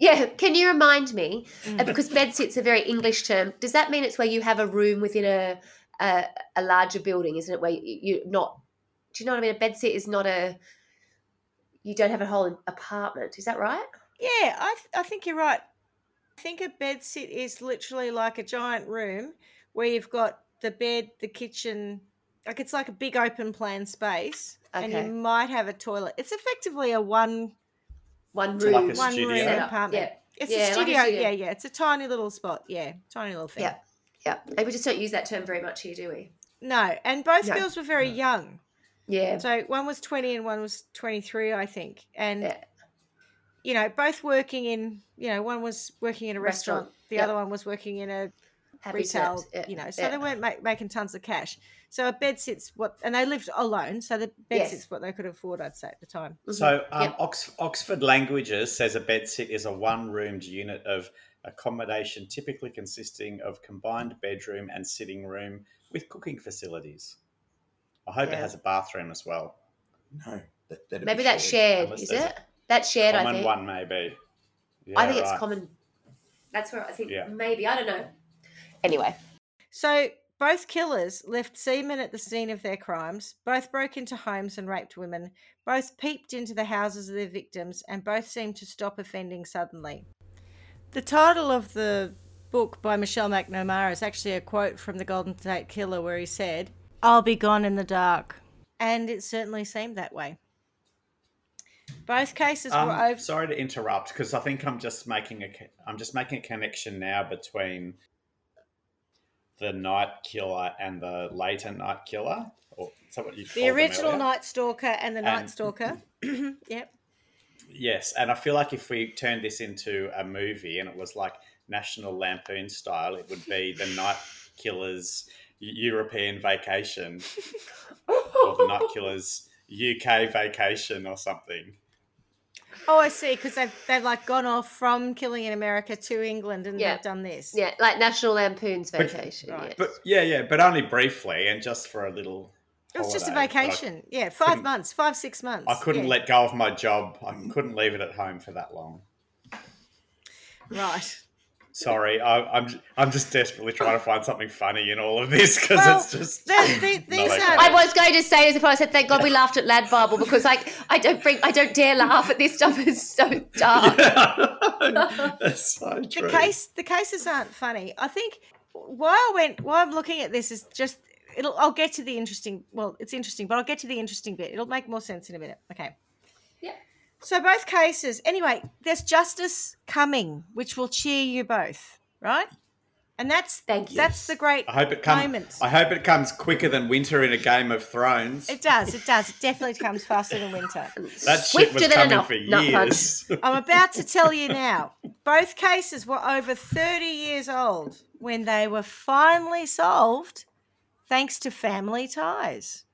Yeah, can you remind me?
Mm.
uh, Because bedsit's a very English term. Does that mean it's where you have a room within a a, a larger building? Isn't it where you, you not? Do you know what I mean? A bedsit is not a. You don't have a whole apartment. Is that right?
Yeah, I, th- I think you're right. I think a bed sit is literally like a giant room where you've got the bed, the kitchen, like it's like a big open plan space, and you might have a toilet. It's effectively a one
One room.
like a
one
studio.
room apartment.
Yeah,
It's
Yeah,
a
like a
studio.
studio.
Yeah, yeah. It's a tiny little spot. Yeah, tiny little thing.
Yeah. yeah. And we just don't use that term very much here, do we?
No, and both
No.
girls were very young.
Yeah.
So one was 20 and one was 23, I think. And,
Yeah.
you know, both working in, you know, one was working in a restaurant,
Restaurant,
the
yep.
other one was working in a
Happy
retail,
tips. Yeah,
you know, so
yeah.
they weren't ma- making tons of cash. So a bed sits what, and they lived alone. So the bed
Yes.
sits what they could afford, I'd say, at the time.
Mhm.
So, um,
Yep.
Ox- Oxford Languages says a bedsit is a one-roomed unit of accommodation, typically consisting of combined bedroom and sitting room with cooking facilities. I hope it has a bathroom as well.
No, that,
Maybe that's shared,
Unless
is it? That's shared, I
Common
think.
one, maybe.
I
Yeah,
think it's
right.
common. That's where I think
Yeah.
maybe. I don't know. Anyway.
So both killers left semen at the scene of their crimes, both broke into homes and raped women, both peeped into the houses of their victims, and both seemed to stop offending suddenly. The title of the book by Michelle McNamara is actually a quote from the Golden State Killer where he said, I'll be gone in the dark. And it certainly seemed that way. Both cases
Um,
were over.
sorry to interrupt because I think I'm just making a co- I'm just making a connection now between the night killer and the later night killer. Or is that what you
The original Night Stalker and the Night
And-
Stalker. yep.
Yes, and I feel like if we turned this into a movie and it was like National Lampoon style, it would be the Night Killer's European Vacation or the Night Killer's UK Vacation or something.
Oh, I see. Because they've they've like gone off from killing in America to England, and
Yeah.
they've done this.
Yeah, like National Lampoon's
But-
Vacation.
right.
yeah.
But yeah, yeah, but only briefly and just for a little.
it was just a
holiday. I-
vacation. Yeah, five months, five six months.
I couldn't
yeah.
let go of my job. I couldn't leave it at home for that long.
Right.
Sorry, I, I'm j- I'm just desperately trying to find something funny in all of this because
Well,
it's just.
the- the- these aren't.
I was going to say as if I said, "Thank God we laughed at Lad Bible," because like I don't bring, I don't dare laugh at this stuff. It's so dark.
Yeah. That's so true.
the case the cases aren't funny. I think why I went why I'm looking at this is just it'll I'll get to the interesting well, it's interesting, but I'll get to the interesting bit. It'll make more sense in a minute. Okay.
Yep.
So both cases anyway, there's justice coming, which will cheer you both, right? And that's
Thank you.
that's the great
I hope it comes.
moment.
I hope it comes quicker than winter in a Game of Thrones.
It does, it does. It definitely comes faster than winter.
that shit was
Swifter than
coming
enough
for years.
I'm about to tell you now. Both cases were over 30 years old when they were finally solved thanks to family ties.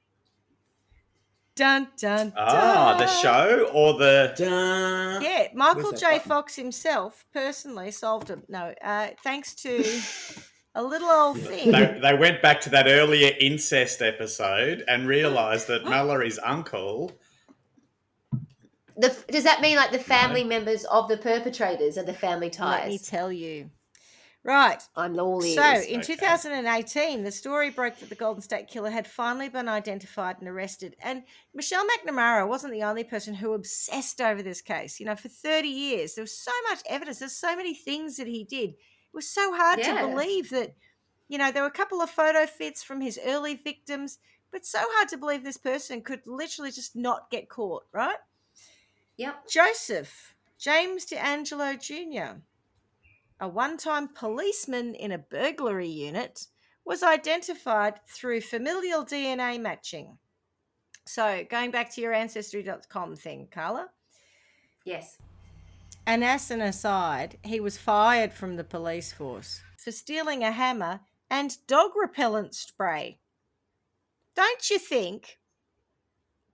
Dun dun dun.
ah, the show or the
Dun.
Yeah, Michael J.
button?
Fox himself personally solved it. No, uh, thanks to a little old thing.
they, they went back to that earlier incest episode and realised that Mallory's uncle.
The, does that mean like the family members of the perpetrators are the family ties?
Let me tell you. Right.
I'm all ears.
So, in
Okay.
2018, the story broke that the Golden State Killer had finally been identified and arrested. And Michelle McNamara wasn't the only person who obsessed over this case. You know, for 30 years, there was so much evidence. There's so many things that he did. It was so hard
Yeah.
to believe that, you know, there were a couple of photo fits from his early victims, but so hard to believe this person could literally just not get caught, right?
yep.
Joseph James DeAngelo Jr., a one time policeman in a burglary unit, was identified through familial DNA matching. So, going back to your ancestry.com thing, Carla.
Yes.
And as an aside, he was fired from the police force for stealing a hammer and dog repellent spray. Don't you think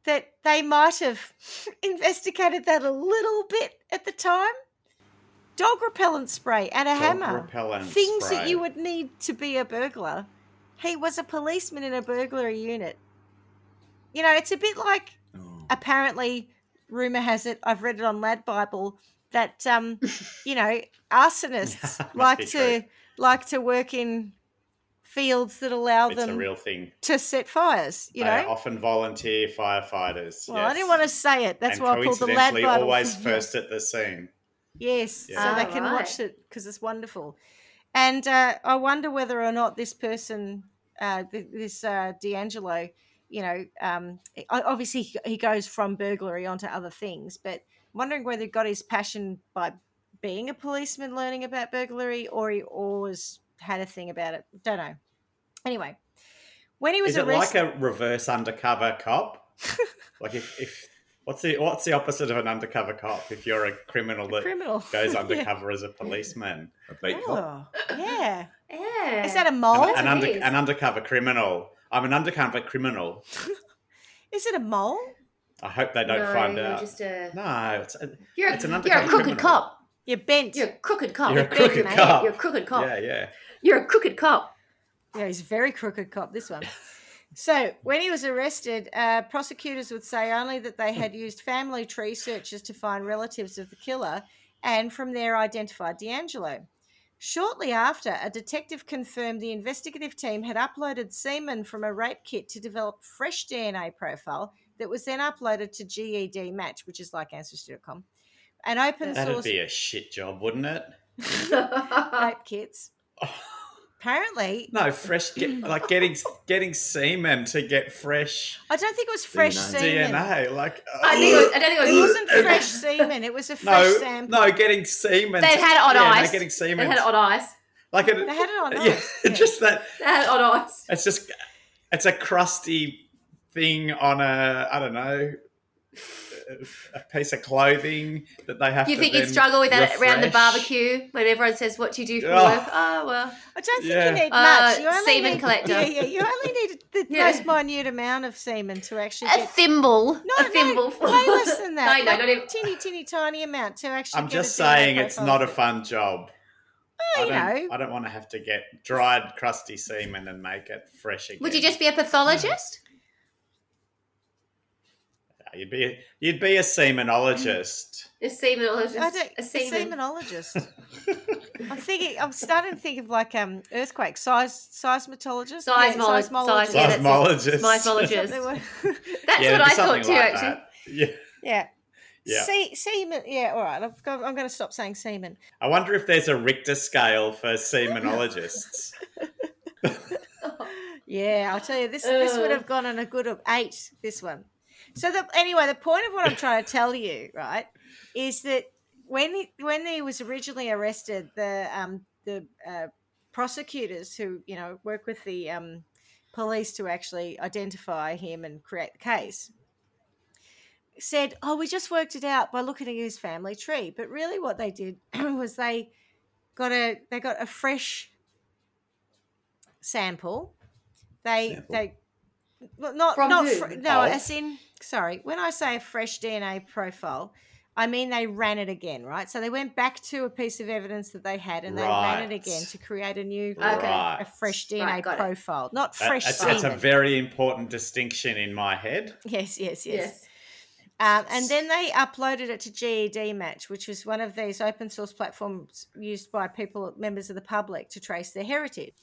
that they might have investigated that a little bit at the time? Dog repellent spray and a
Dog
hammer. Things that you would need to be a burglar. He was a policeman in a burglary unit. You know, it's a bit like
Oh.
apparently rumor has it i've read it on lad bible that um you know arsonists like to like to work in fields that allow
It's a
them
real thing.
to set fires you
they
know
often volunteer firefighters.
well i didn't want to say it that's
and
why i called the lad bible
always first at the scene.
Yes
Yeah.
so they can
right.
watch it because it's wonderful and uh, i wonder whether or not this person uh, this uh, DeAngelo you know um, obviously he- he goes from burglary onto other things but I'm wondering whether he got his passion by being a policeman learning about burglary or he always had a thing about it don't know anyway when he was
Is it
arrested
like a reverse undercover cop? like if, if what's the what's the opposite of an undercover cop? If you're a criminal that
criminal
goes
Yeah.
undercover as a policeman,
A beat cop.
oh, yeah
Yeah.
is that a mole
an, an, under, an undercover criminal. I'm an undercover criminal.
is it a mole
I hope they don't
no,
find
you're
out.
Just a,
No, it's a,
you're, a,
It's an
you're a
undercover
crooked
criminal.
cop.
you're bent
You're a crooked cop.
You're a crooked
mate.
cop.
You're a crooked cop.
yeah, yeah.
You're a crooked cop.
Yeah, he's a very crooked cop, this one. So, when he was arrested, uh, prosecutors would say only that they had used family tree searches to find relatives of the killer and from there identified DeAngelo. Shortly after, a detective confirmed the investigative team had uploaded semen from a rape kit to develop fresh DNA profile that was then uploaded to GEDmatch, which is like Ancestry.com, an open
That'd
source
be a shit job, wouldn't it?
rape kits. Apparently,
No, fresh, get, like getting getting semen to get fresh
I don't think it was fresh
DNA.
semen.
DNA. Like, uh,
I think it was, I don't think it
It
was.
wasn't fresh semen. It was a fresh
no,
sample.
no, getting semen.
They had it on
yeah,
ice.
No, getting semen.
They had it on ice.
like a,
They had it on
yeah,
ice. Yeah.
just that.
They had it on ice.
It's just it's a crusty thing on a I don't know a piece of clothing that they have.
You
to
think you'd struggle with that around the barbecue when everyone says, "What do you do for
Oh.
work?" Oh well,
I don't think
Yeah.
you need
Uh,
much. You only
semen
need,
collector.
Yeah, yeah. You only need the
Yeah.
most minute amount of semen to actually
a
get.
thimble,
No,
a thimble.
no, way less than that.
no, no, not even.
teeny, teeny, tiny amount to actually.
I'm
get
just
a
saying it's
profile
not a fun job.
Well, you
I don't,
know,
I don't want to have to get dried, crusty semen and make it fresh again.
Would you just be a pathologist?
You'd be a, you'd be a semenologist.
A semenologist.
I don't,
a
a semenologist. I'm thinking. I'm starting to think of like um earthquake size seismologist.
Seismolo-
seismologist.
seis- yeah, that's it.
Seismologist.
Seismologist.
Something like-
That's
Yeah,
what I thought
something
too,
like
actually.
Yeah.
yeah.
Yeah.
See, semen. Yeah. All right. I've got, I'm going to stop saying semen.
I wonder if there's a Richter scale for semenologists.
Yeah, I'll tell you this. This would have gone on a good eight. This one. So the anyway, the point of what I'm trying to tell you, right, is that when he, when he was originally arrested, the um the uh, prosecutors who you know work with the um police to actually identify him and create the case said, "Oh, we just worked it out by looking at his family tree." But really, what they did was they got a they got a fresh sample. They
Sample?
they well, not
From
not
who?
fr- no,
Of?
as in sorry. When I say a fresh DNA profile, I mean they ran it again, right? So they went back to a piece of evidence that they had, and they ran it again to create a new
Okay.
Right.
a fresh DNA
Right, got it.
profile, not
That-
fresh
that's,
semen.
that's a very important distinction in my head.
yes, yes, yes.
Yes.
Um, and then they uploaded it to GEDmatch, which was one of these open source platforms used by people, members of the public, to trace their heritage.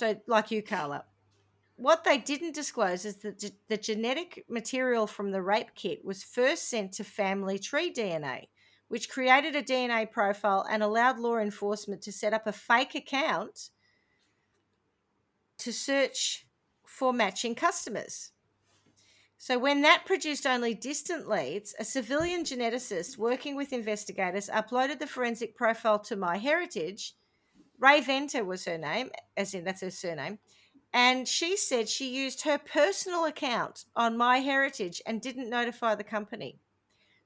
So, like you, Carla. What they didn't disclose is that the genetic material from the rape kit was first sent to Family Tree DNA, which created a DNA profile and allowed law enforcement to set up a fake account to search for matching customers. So, when that produced only distant leads, a civilian geneticist working with investigators uploaded the forensic profile to MyHeritage. Rae-Venter was her name, as in that's her surname. And she said she used her personal account on MyHeritage and didn't notify the company.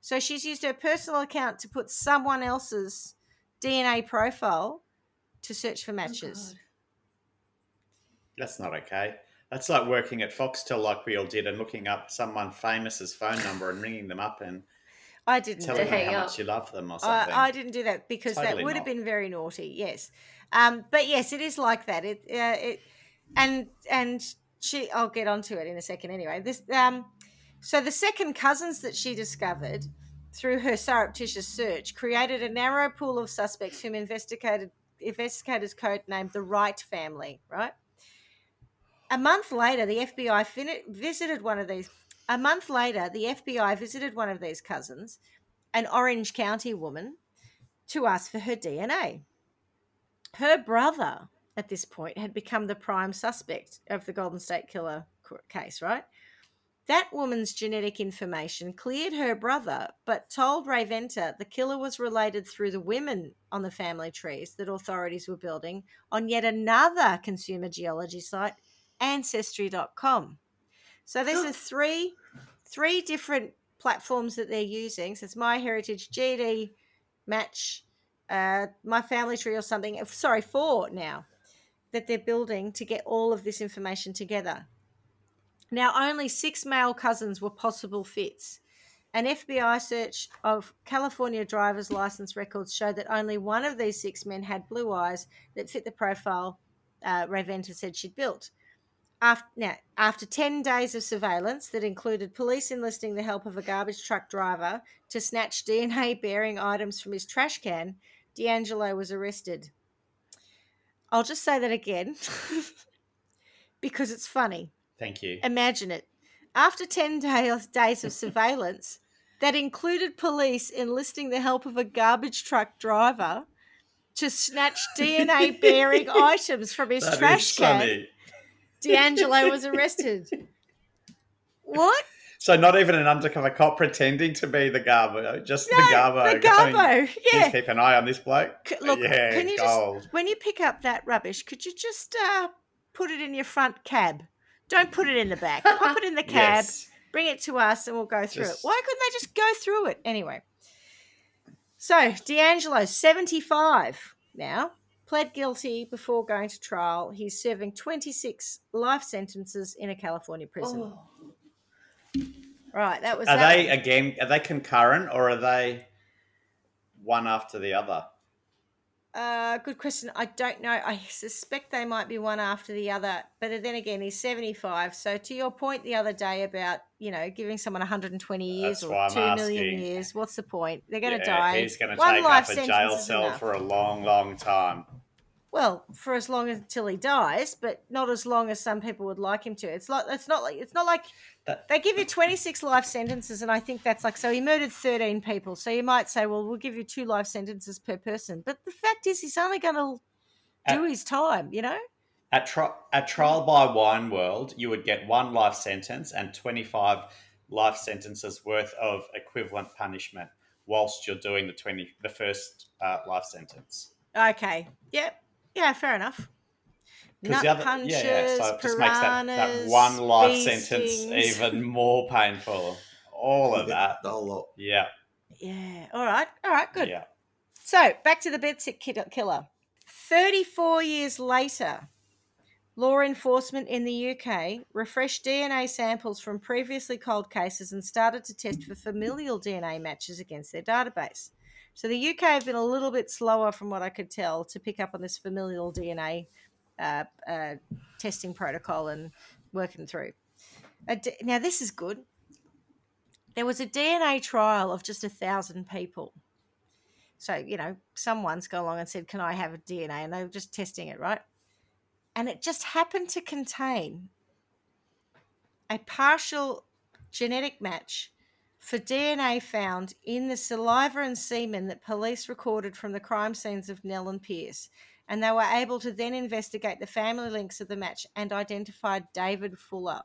So, she's used her personal account to put someone else's DNA profile to search for matches.
That's not okay. That's like working at Foxtel, like we all did, and looking up someone famous's phone number and ringing them up and
I didn't
telling
do
them how
up.
much you love them or
I,
something.
I didn't do that because that
Totally
would have been very naughty. Yes, um, but yes, it is like that. It, uh, it, and and she, I'll get onto it in a second. Anyway, this, um, so the second cousins that she discovered through her surreptitious search created a narrow pool of suspects whom investigated investigators codenamed the Wright family. Right. A month later, the FBI fin- visited one of these. A month later, the FBI visited one of these cousins, an Orange County woman, to ask for her DNA. Her brother, at this point, had become the prime suspect of the Golden State Killer case, right? That woman's genetic information cleared her brother, but told Rae-Venter the killer was related through the women on the family trees that authorities were building on yet another consumer genealogy site, Ancestry.com. So these are three three different platforms that they're using. So it's MyHeritage, GD, Match, uh, My Family Tree, or something. Sorry, four now that they're building to get all of this information together. Now, only six male cousins were possible fits. An FBI search of California driver's license records showed that only one of these six men had blue eyes that fit the profile uh, Rae-Venter said she'd built. After, now, after 10 days of surveillance that included police enlisting the help of a garbage truck driver to snatch DNA bearing items from his trash can, DeAngelo was arrested. I'll just say that again because it's funny.
Thank you.
Imagine it. After 10 days, days of surveillance that included police enlisting the help of a garbage truck driver to snatch DNA bearing items from his
That
trash can,
funny.
DeAngelo was arrested. What?
So not even an undercover cop pretending to be the Garbo, just the Garbo.
the
going,
Garbo.
Please keep an eye on this bloke.
C- Look,
yeah,
can you
gold.
just when you pick up that rubbish, could you just uh, put it in your front cab? Don't put it in the back. Pop it in the cab.
Yes.
Bring it to us, and we'll go through it. Why couldn't they just go through it anyway? So DeAngelo, seventy-five now, pled guilty before going to trial. He's serving twenty-six life sentences in a California prison.
Oh.
Right, that was.
Are
that
they
one.
again? Are they concurrent or are they one after the other?
Uh, good question. I don't know. I suspect they might be one after the other. But then again, he's 75. So to your point the other day about, you know, giving someone 120 years
That's
or
I'm
2 million
asking.
years, what's the point? They're going to
Yeah,
die.
He's going to
One
take
life
up a jail cell
enough.
for a long, long time.
Well, for as long as, until he dies, but not as long as some people would like him to. It's like it's not like it's not like
That-
they give you 26 life sentences and I think that's like so he murdered 13 people. So you might say, well, we'll give you two life sentences per person. But the fact is he's only going to do his time, you know?
At, tri- at trial by wine world, you would get one life sentence and 25 life sentences worth of equivalent punishment whilst you're doing the 20 the first uh, life sentence.
Okay. Yep. Yeah, fair enough.
Because
Nut
the other,
punches,
yeah, yeah, so it just makes that, that
piranhas,
one life
bee
sentence even more painful. All of that.
The whole lot.
Yeah.
Yeah. All right. All right. Good.
Yeah.
So back to the bedsit kid- killer. 34 years later, law enforcement in the UK refreshed DNA samples from previously cold cases and started to test for familial DNA matches against their database. So the UK have been a little bit slower, from what I could tell, to pick up on this familial DNA uh, uh, testing protocol and working through. Now, this is good. There was a DNA trial of just a thousand people. So, you know, someone's gone along and said, Can I have a DNA? And they were just testing it, right? And it just happened to contain a partial genetic match for DNA found in the saliva and semen that police recorded from the crime scenes of Knell and Pierce. And they were able to then investigate the family links of the match and identified David Fuller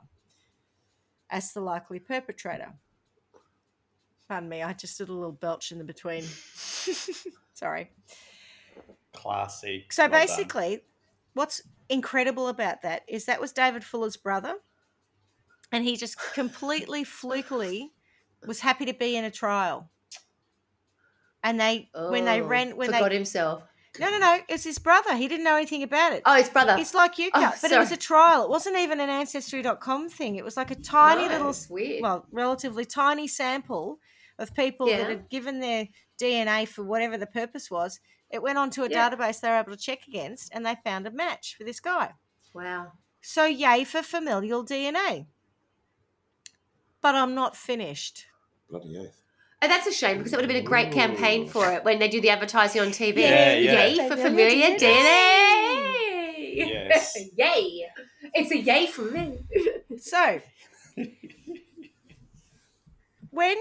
as the likely perpetrator. Pardon me, I just did a little belch in the between. Sorry.
Classy.
So
Well done.
basically, what's incredible about that is that was David Fuller's brother, and he just completely flukily was happy to be in a trial. And they, when they
Oh,
ran, when
forgot
they,
himself.
no, no, no, it's his brother. He didn't know anything about it.
Oh, his brother.
It's like you,
Oh,
but it was a trial. It wasn't even an ancestry.com thing. It was like a tiny
No,
little,
weird.
well, relatively tiny sample of people that had given their DNA for whatever the purpose was. It went onto a
Yeah.
database they were able to check against, and they found a match for this guy.
wow.
So, yay for familial DNA. But I'm not finished.
Bloody oath.
And that's a shame because it would have been a great campaign for it when they do the advertising on TV.
Yeah, yeah.
Yay for
Familiar
familiar
DNA.
DNA.
Yes.
yay. It's a yay for me.
So, when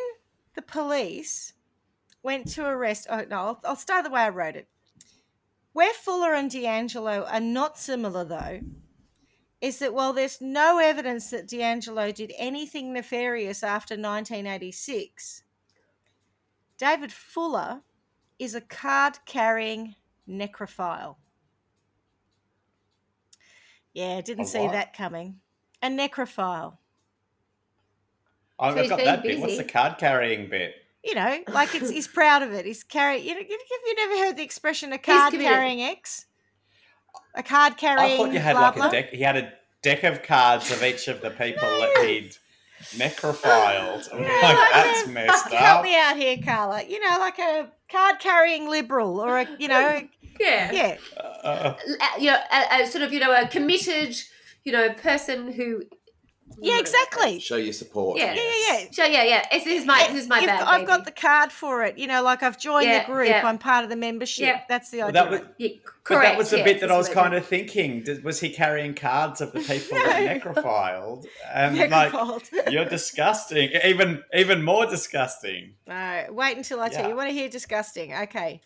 the police went to arrest, oh no, I'll, I'll start the way I wrote it. Where Fuller and DeAngelo are not similar, though, is that while there's no evidence that DeAngelo did anything nefarious after 1986, David Fuller is a card carrying necrophile. Yeah, didn't
A
see
what?
that coming. A necrophile.
I've
he's
got
very
that bit. What's
busy.
the card carrying bit?
You know, like it's he's proud of it. He's carry. You know, have you never heard the expression "a card
committed.
carrying X"? A card carrying.
I thought you had
blah,
like
blah.
a deck. He had a deck of cards of each of the people that he'd necrophiled. I'm
Yeah,
like,
like
that's
a-
messed
Help
up.
me out here, Carla. You know, like a card carrying liberal or a you know,
Yeah.
yeah,
Uh,
Uh, you know, a, a sort of, you know, a committed, you know, person who.
Yeah, exactly.
Show your support.
Yeah.
Yeah, yeah, yeah.
So yeah, yeah. This is my this is my
You've-
bad.
I've got the card for it. You know, like I've joined
Yeah,
the group.
yeah.
I'm part of the membership.
Yeah.
That's the
well,
idea.
that was,
Yeah,
but that was the
yes,
bit that I was kind of thinking. Did, was he carrying cards of the people that
No.
necrophiled? And like, you're disgusting. Even even more disgusting.
No, wait until I tell
Yeah.
you. Want to hear disgusting? Okay.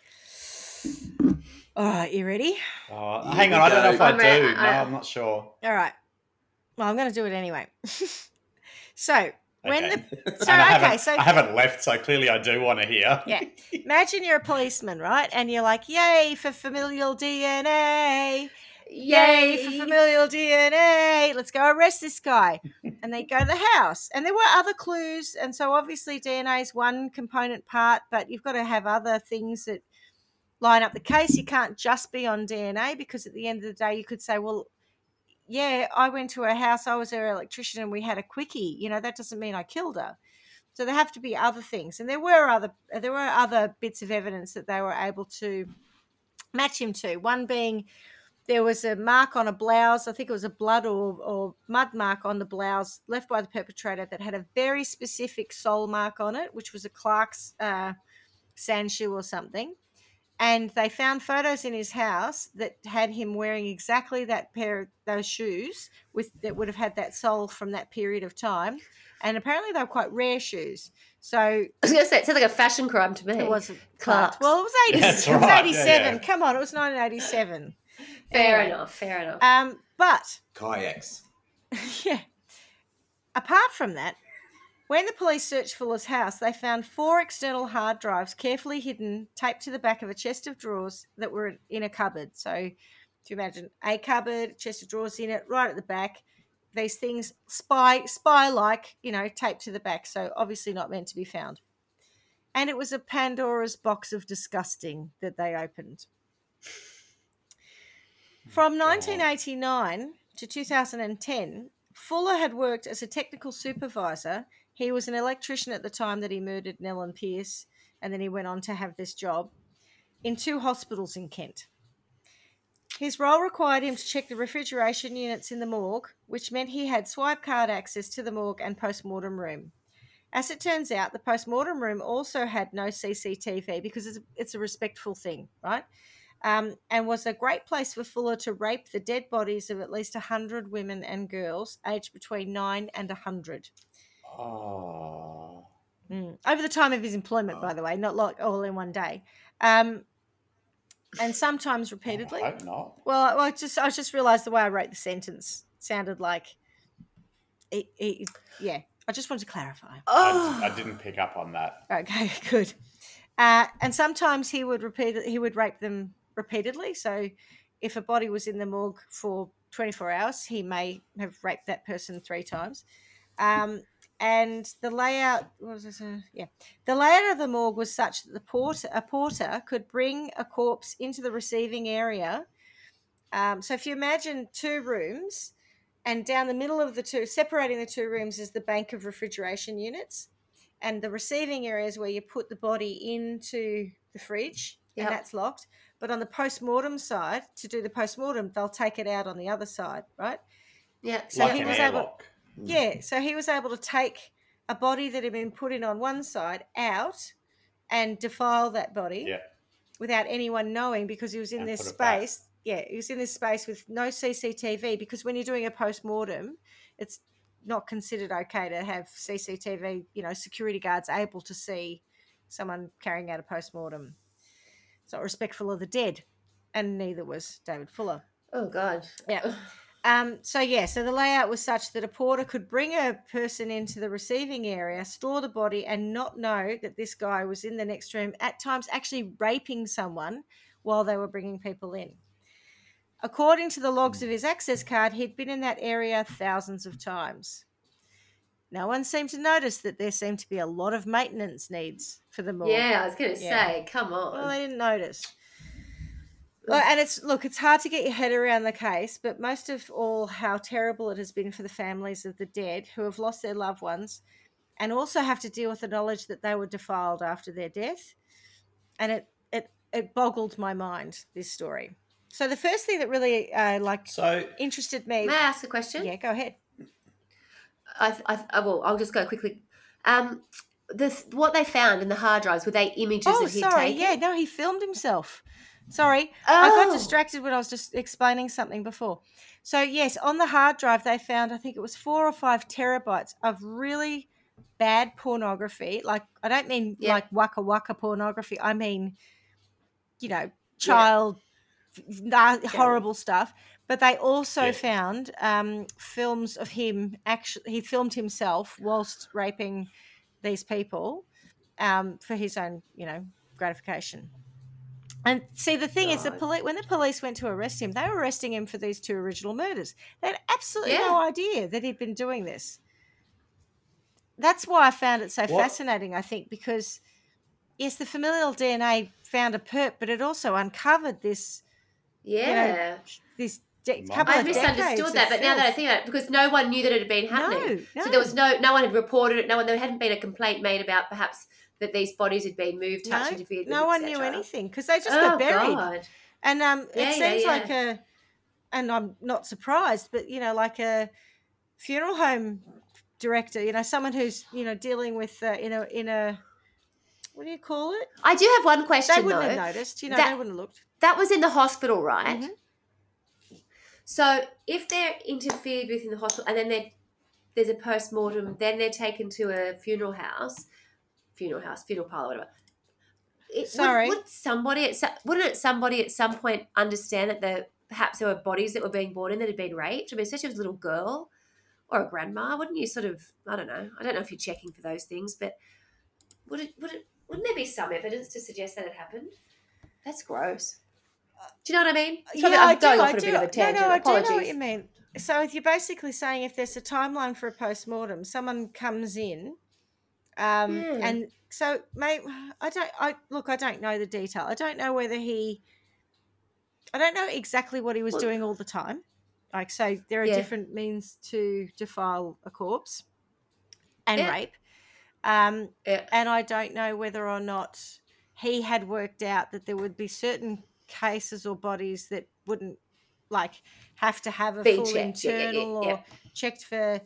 All right, you ready?
Oh, hang
we
on, I don't know if I
I'm
do.
re-
no, I'm not sure.
All right. Well, I'm going to do it anyway. so when
Okay.
the so okay, so
I haven't left, so clearly I do want to hear.
Yeah. imagine you're a policeman, right? And you're like, "Yay for familial DNA! Yay for familial DNA! Let's go arrest this guy." and they go to the house, and there were other clues, and so obviously DNA is one component part, but you've got to have other things that line up the case. You can't just be on DNA because at the end of the day, you could say, "Well." Yeah, I went to her house. I was her electrician, and we had a quickie. You know that doesn't mean I killed her. So there have to be other things, and there were other there were other bits of evidence that they were able to match him to. One being there was a mark on a blouse, I think it was a blood or, or mud mark on the blouse left by the perpetrator that had a very specific sole mark on it, which was a Clark's uh, sand shoe or something. And they found photos in his house that had him wearing exactly that pair of those shoes with that would have had that sole from that period of time. And apparently they were quite rare shoes. So
I was going to say, it sounds like a fashion crime to me.
it wasn't
Clark's.
Clark's. Well, it was 80,
That's
it was
right, yeah,
87.
yeah.
Come on, it was 1987.
Fair
Anyway.
enough, fair enough.
Um, but
Kayaks.
yeah. Apart from that, when the police searched Fuller's house, they found four external hard drives carefully hidden, taped to the back of a chest of drawers that were in a cupboard. So, if you imagine a cupboard, chest of drawers in it, right at the back, these things spy spy like, you know, taped to the back. So obviously not meant to be found. And it was a Pandora's box of disgusting that they opened. From 1989 to 2010, Fuller had worked as a technical supervisor. He was an electrician at the time that he murdered Knell and Pierce, and then he went on to have this job in two hospitals in Kent. His role required him to check the refrigeration units in the morgue, which meant he had swipe card access to the morgue and post-mortem room. As it turns out, the post-mortem room also had no CCTV because it's, it's a respectful thing, right? Um, and was a great place for Fuller to rape the dead bodies of at least 100 women and girls aged between 9 and 100.
Oh.
Mm. Over the time of his employment, by the way, not like all in one day. Um, and sometimes repeatedly.
I hope not.
Well, I- well, I just I just realised the way I wrote the sentence sounded like, it, it, yeah. I just wanted to clarify.
oh,
I, I didn't pick up on that.
Okay, good. Uh, and sometimes he would repeat he would rape them repeatedly. So if a body was in the morgue for 24 hours, he may have raped that person three times. Um, and the layout what was this? Uh, yeah, the layout of the morgue was such that the porter a porter could bring a corpse into the receiving area. Um, so if you imagine two rooms, and down the middle of the two, separating the two rooms, is the bank of refrigeration units and the receiving area is where you put the body into the fridge
Yep.
and that's locked but on the post-mortem side to do the post-mortem they'll take it out on the other side right
yeah.
so
like
he
an
was able
airlock. Mm.
yeah so he was able to take a body that had been put in on one side out and defile that body
Yeah.
without anyone knowing because he was in
And
this
put it back.
space yeah he was in this space with no cctv because when you're doing a post-mortem it's not considered okay to have cctv you know security guards able to see someone carrying out a post-mortem it's not respectful of the dead and neither was david fuller
Oh God.
Yeah. um, so yeah, so the layout was such that a porter could bring a person into the receiving area, store the body, and not know that this guy was in the next room. At times, actually raping someone while they were bringing people in. According to the logs of his access card, he'd been in that area thousands of times. No one seemed to notice that there seemed to be a lot of maintenance needs for the morgue.
Yeah, I was going to
Yeah.
say, come on.
Well, they didn't notice. Well, and it's look, it's hard to get your head around the case, but most of all, how terrible it has been for the families of the dead who have lost their loved ones, and also have to deal with the knowledge that they were defiled after their death, and it it it boggled my mind this story. So the first thing that really uh, like
So
interested me,
May I ask a question?
yeah, go ahead.
I, I, I will. I'll just go quickly. Um, this what they found in the hard drives were they images
Oh,
that he'd
sorry,
taken?
yeah, no, he filmed himself. Sorry,
Oh,
I got distracted when I was just explaining something before. So yes, on the hard drive they found I think it was four or five terabytes of really bad pornography. Like I don't mean
Yeah.
like waka waka pornography. I mean, you know, child nah, horrible stuff. But they also
Yeah.
found um, films of him actually he filmed himself whilst raping these people um, for his own, you know, gratification. And see, the thing is, the
God.
police when the police went to arrest him, they were arresting him for these two original murders. They had absolutely
Yeah.
no idea that he'd been doing this. That's why I found it so
What-
fascinating. I think because yes, the familial DNA found a perp, but it also uncovered this
yeah.
this de- couple
I misunderstood that, but now that I
filth.
think about it, because no one knew that it had been happening.
no,
So there was no, no one had reported it. No one, there hadn't been a complaint made about perhaps that these bodies had been moved, touched,
No,
interfered with.
no one knew anything because they just
oh
got buried.
God.
And um,
Yeah,
it seems
yeah.
like a, and I'm not surprised, but you know, like a funeral home director, you know, someone who's you know dealing with uh, in a in a what do you call it?
I do have one question
They wouldn't
though.
have noticed, you know,
that-
they wouldn't have looked.
That was in the hospital, right?
Mhm.
So if they're interfered with in the hospital and then there's a post mortem, then they're taken to a funeral house, funeral house, funeral parlor, whatever. It, would-
Sorry.
Would, somebody at wouldn't it somebody at some point understand that the perhaps there were bodies that were being brought in that had been raped? I mean, especially if it was a little girl or a grandma, wouldn't you sort of I don't know. I don't know if you're checking for those things, but would it would it wouldn't there be some evidence to suggest that it happened? That's gross. Do you know what I mean? It's probably-
yeah,
I'm
I do.
going
I
a
do.
bit of a
no,
tangent.
no, I do know what you mean. So you're basically saying if there's a timeline for a post mortem, someone comes in, um,
Yeah.
and so mate, I don't. I look. I don't know the detail. I don't know whether he. I don't know exactly what he was doing all the time. Like, so there are
Yeah.
different means to defile a corpse and
Yeah.
rape. Um, and I don't know whether or not he had worked out that there would be certain cases or bodies that wouldn't like have to have a
Be
full
checked,
internal or checked for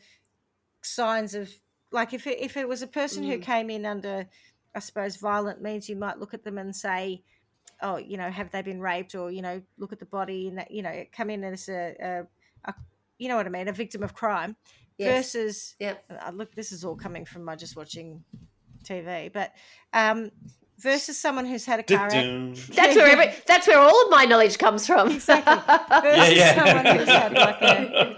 signs of like if it, if it was a person who
Mm.
came in under I suppose violent means you might look at them and say oh you know have they been raped or you know look at the body and that you know come in as a, a, a you know what I mean a victim of crime
Yes.
versus
Yep.
uh, look this is all coming from my just watching tv but um versus someone who's had a car
Dun-dun.
That's where every, that's where all of my knowledge comes from.
Exactly. versus
Yeah, yeah.
someone who's had like a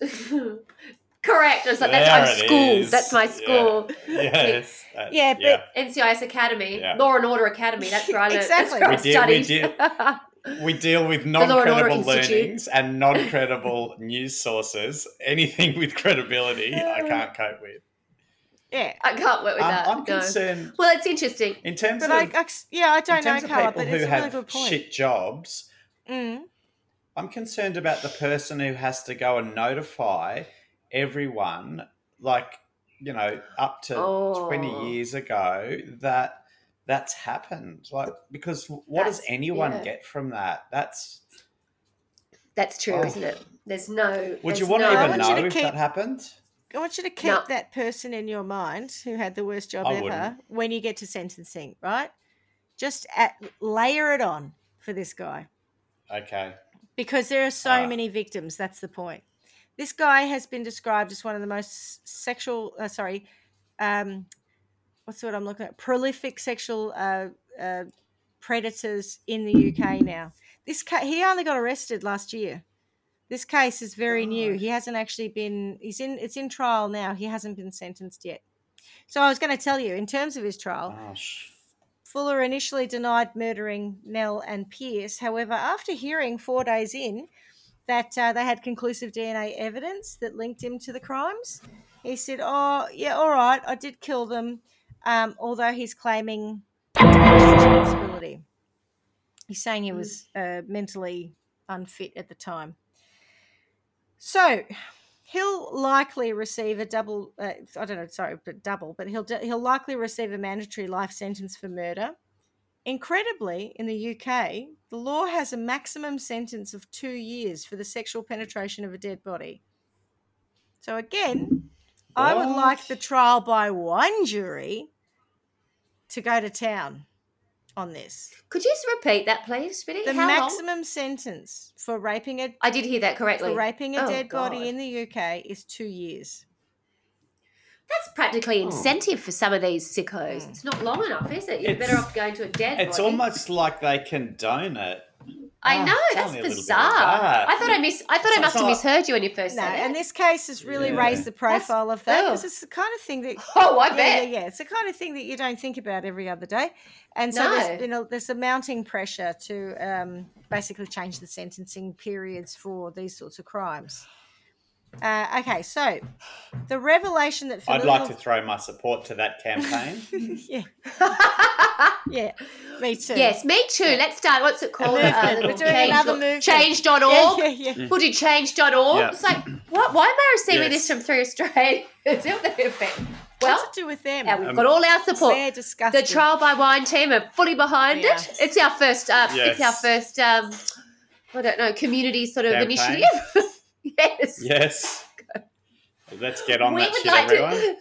Correct. It's like that's
my
school.
is.
That's my
Yeah.
school.
Yes. that-
Yeah, but-
NCIS Academy,
Yeah.
Law and Order Academy. That's right.
Exactly.
That's where I
We did- we
studied.
we deal with
Law and Order
non-credible learnings and non-credible news sources. Anything with credibility, I can't cope with.
yeah
I can't work with
Um,
that.
I'm
no.
concerned
Well, it's interesting.
in terms
but
of
I, I s- yeah i don't know
terms of
Carla,
people
but
who
it's a really
have
good point
shit jobs.
mm.
I'm concerned about the person who has to go and notify everyone, like you know, up to
Oh.
20 years ago that that's happened. Like, because what does anyone
yeah.
get from that? That's
That's true,
Oh.
isn't it? There's no.
would
there's
you want
no,
to even
want
know
to
if
keep-
that happened?
I want you to keep
No.
that person in your mind who had the worst job
I
ever
wouldn't.
when you get to sentencing, right? Just at, layer it on for this guy
Okay.
Because there are so
Ah.
many victims. That's the point. This guy has been described as one of the most sexual, uh, sorry, um, what's the word I'm looking at? Prolific sexual uh, uh, predators in the UK now. This ca- he only got arrested last year. This case is very new. He hasn't actually been. He's in. It's in trial now. He hasn't been sentenced yet. So I was going to tell you, in terms of his trial,
Oh, sh-
Fuller initially denied murdering Knell and Pierce. However, after hearing four days in that uh, they had conclusive DNA evidence that linked him to the crimes, he said, "Oh, yeah, all right, I did kill them." Um, although he's claiming responsibility, he's saying he was uh, mentally unfit at the time. So he'll likely receive a double. Uh, I don't know, sorry, but double. But he'll he'll likely receive a mandatory life sentence for murder. Incredibly, in the UK, the law has a maximum sentence of two years for the sexual penetration of a dead body. So again, I would like the trial by one jury to go to town on this.
Could you just repeat that, please, Spinny?
The
How long?
maximum sentence for raping a
I did hear that correctly.
for raping a
Oh,
dead
God.
body in the UK is two years.
That's practically
Oh.
incentive for some of these sickos.
Mm.
It's not long enough, is it? You're
It's-
better off going to a dead
It's
body.
almost like they condone it.
I
Ah,
know that's
me a little bit
bizarre.
that.
I thought I miss. I thought I
So-
must have misheard you when you first
No,
said
and this case has really
Yeah.
raised the profile of that because
oh.
it's the kind of thing that
Oh, I
yeah,
bet.
yeah, yeah, it's the kind of thing that you don't think about every other day, and so
No.
there's you know there's a mounting pressure to um, basically change the sentencing periods for these sorts of crimes. Uh, okay, so the revelation that
I'd
familial-
like to throw my support to that campaign.
yeah, yeah, me too.
yes, me too. Let's start. What's it called? Uh,
We're doing
change
another
dot-
movement.
Change.org.
yeah, yeah, yeah.
We'll do change.org.
Yeah.
It's like, what? Why am I receiving
Yes.
this from Three Australians? Isn't that effect? Well,
What's it do with them?
and we've
Um,
got all our support.
They're disgusting.
The trial by wine team are fully behind
Yeah.
it. It's our first. Uh, It's our first. Um, I don't know, community sort of
Campaign?
initiative. yes.
Yes. Let's get on
we
that shit,
like
everyone.
to.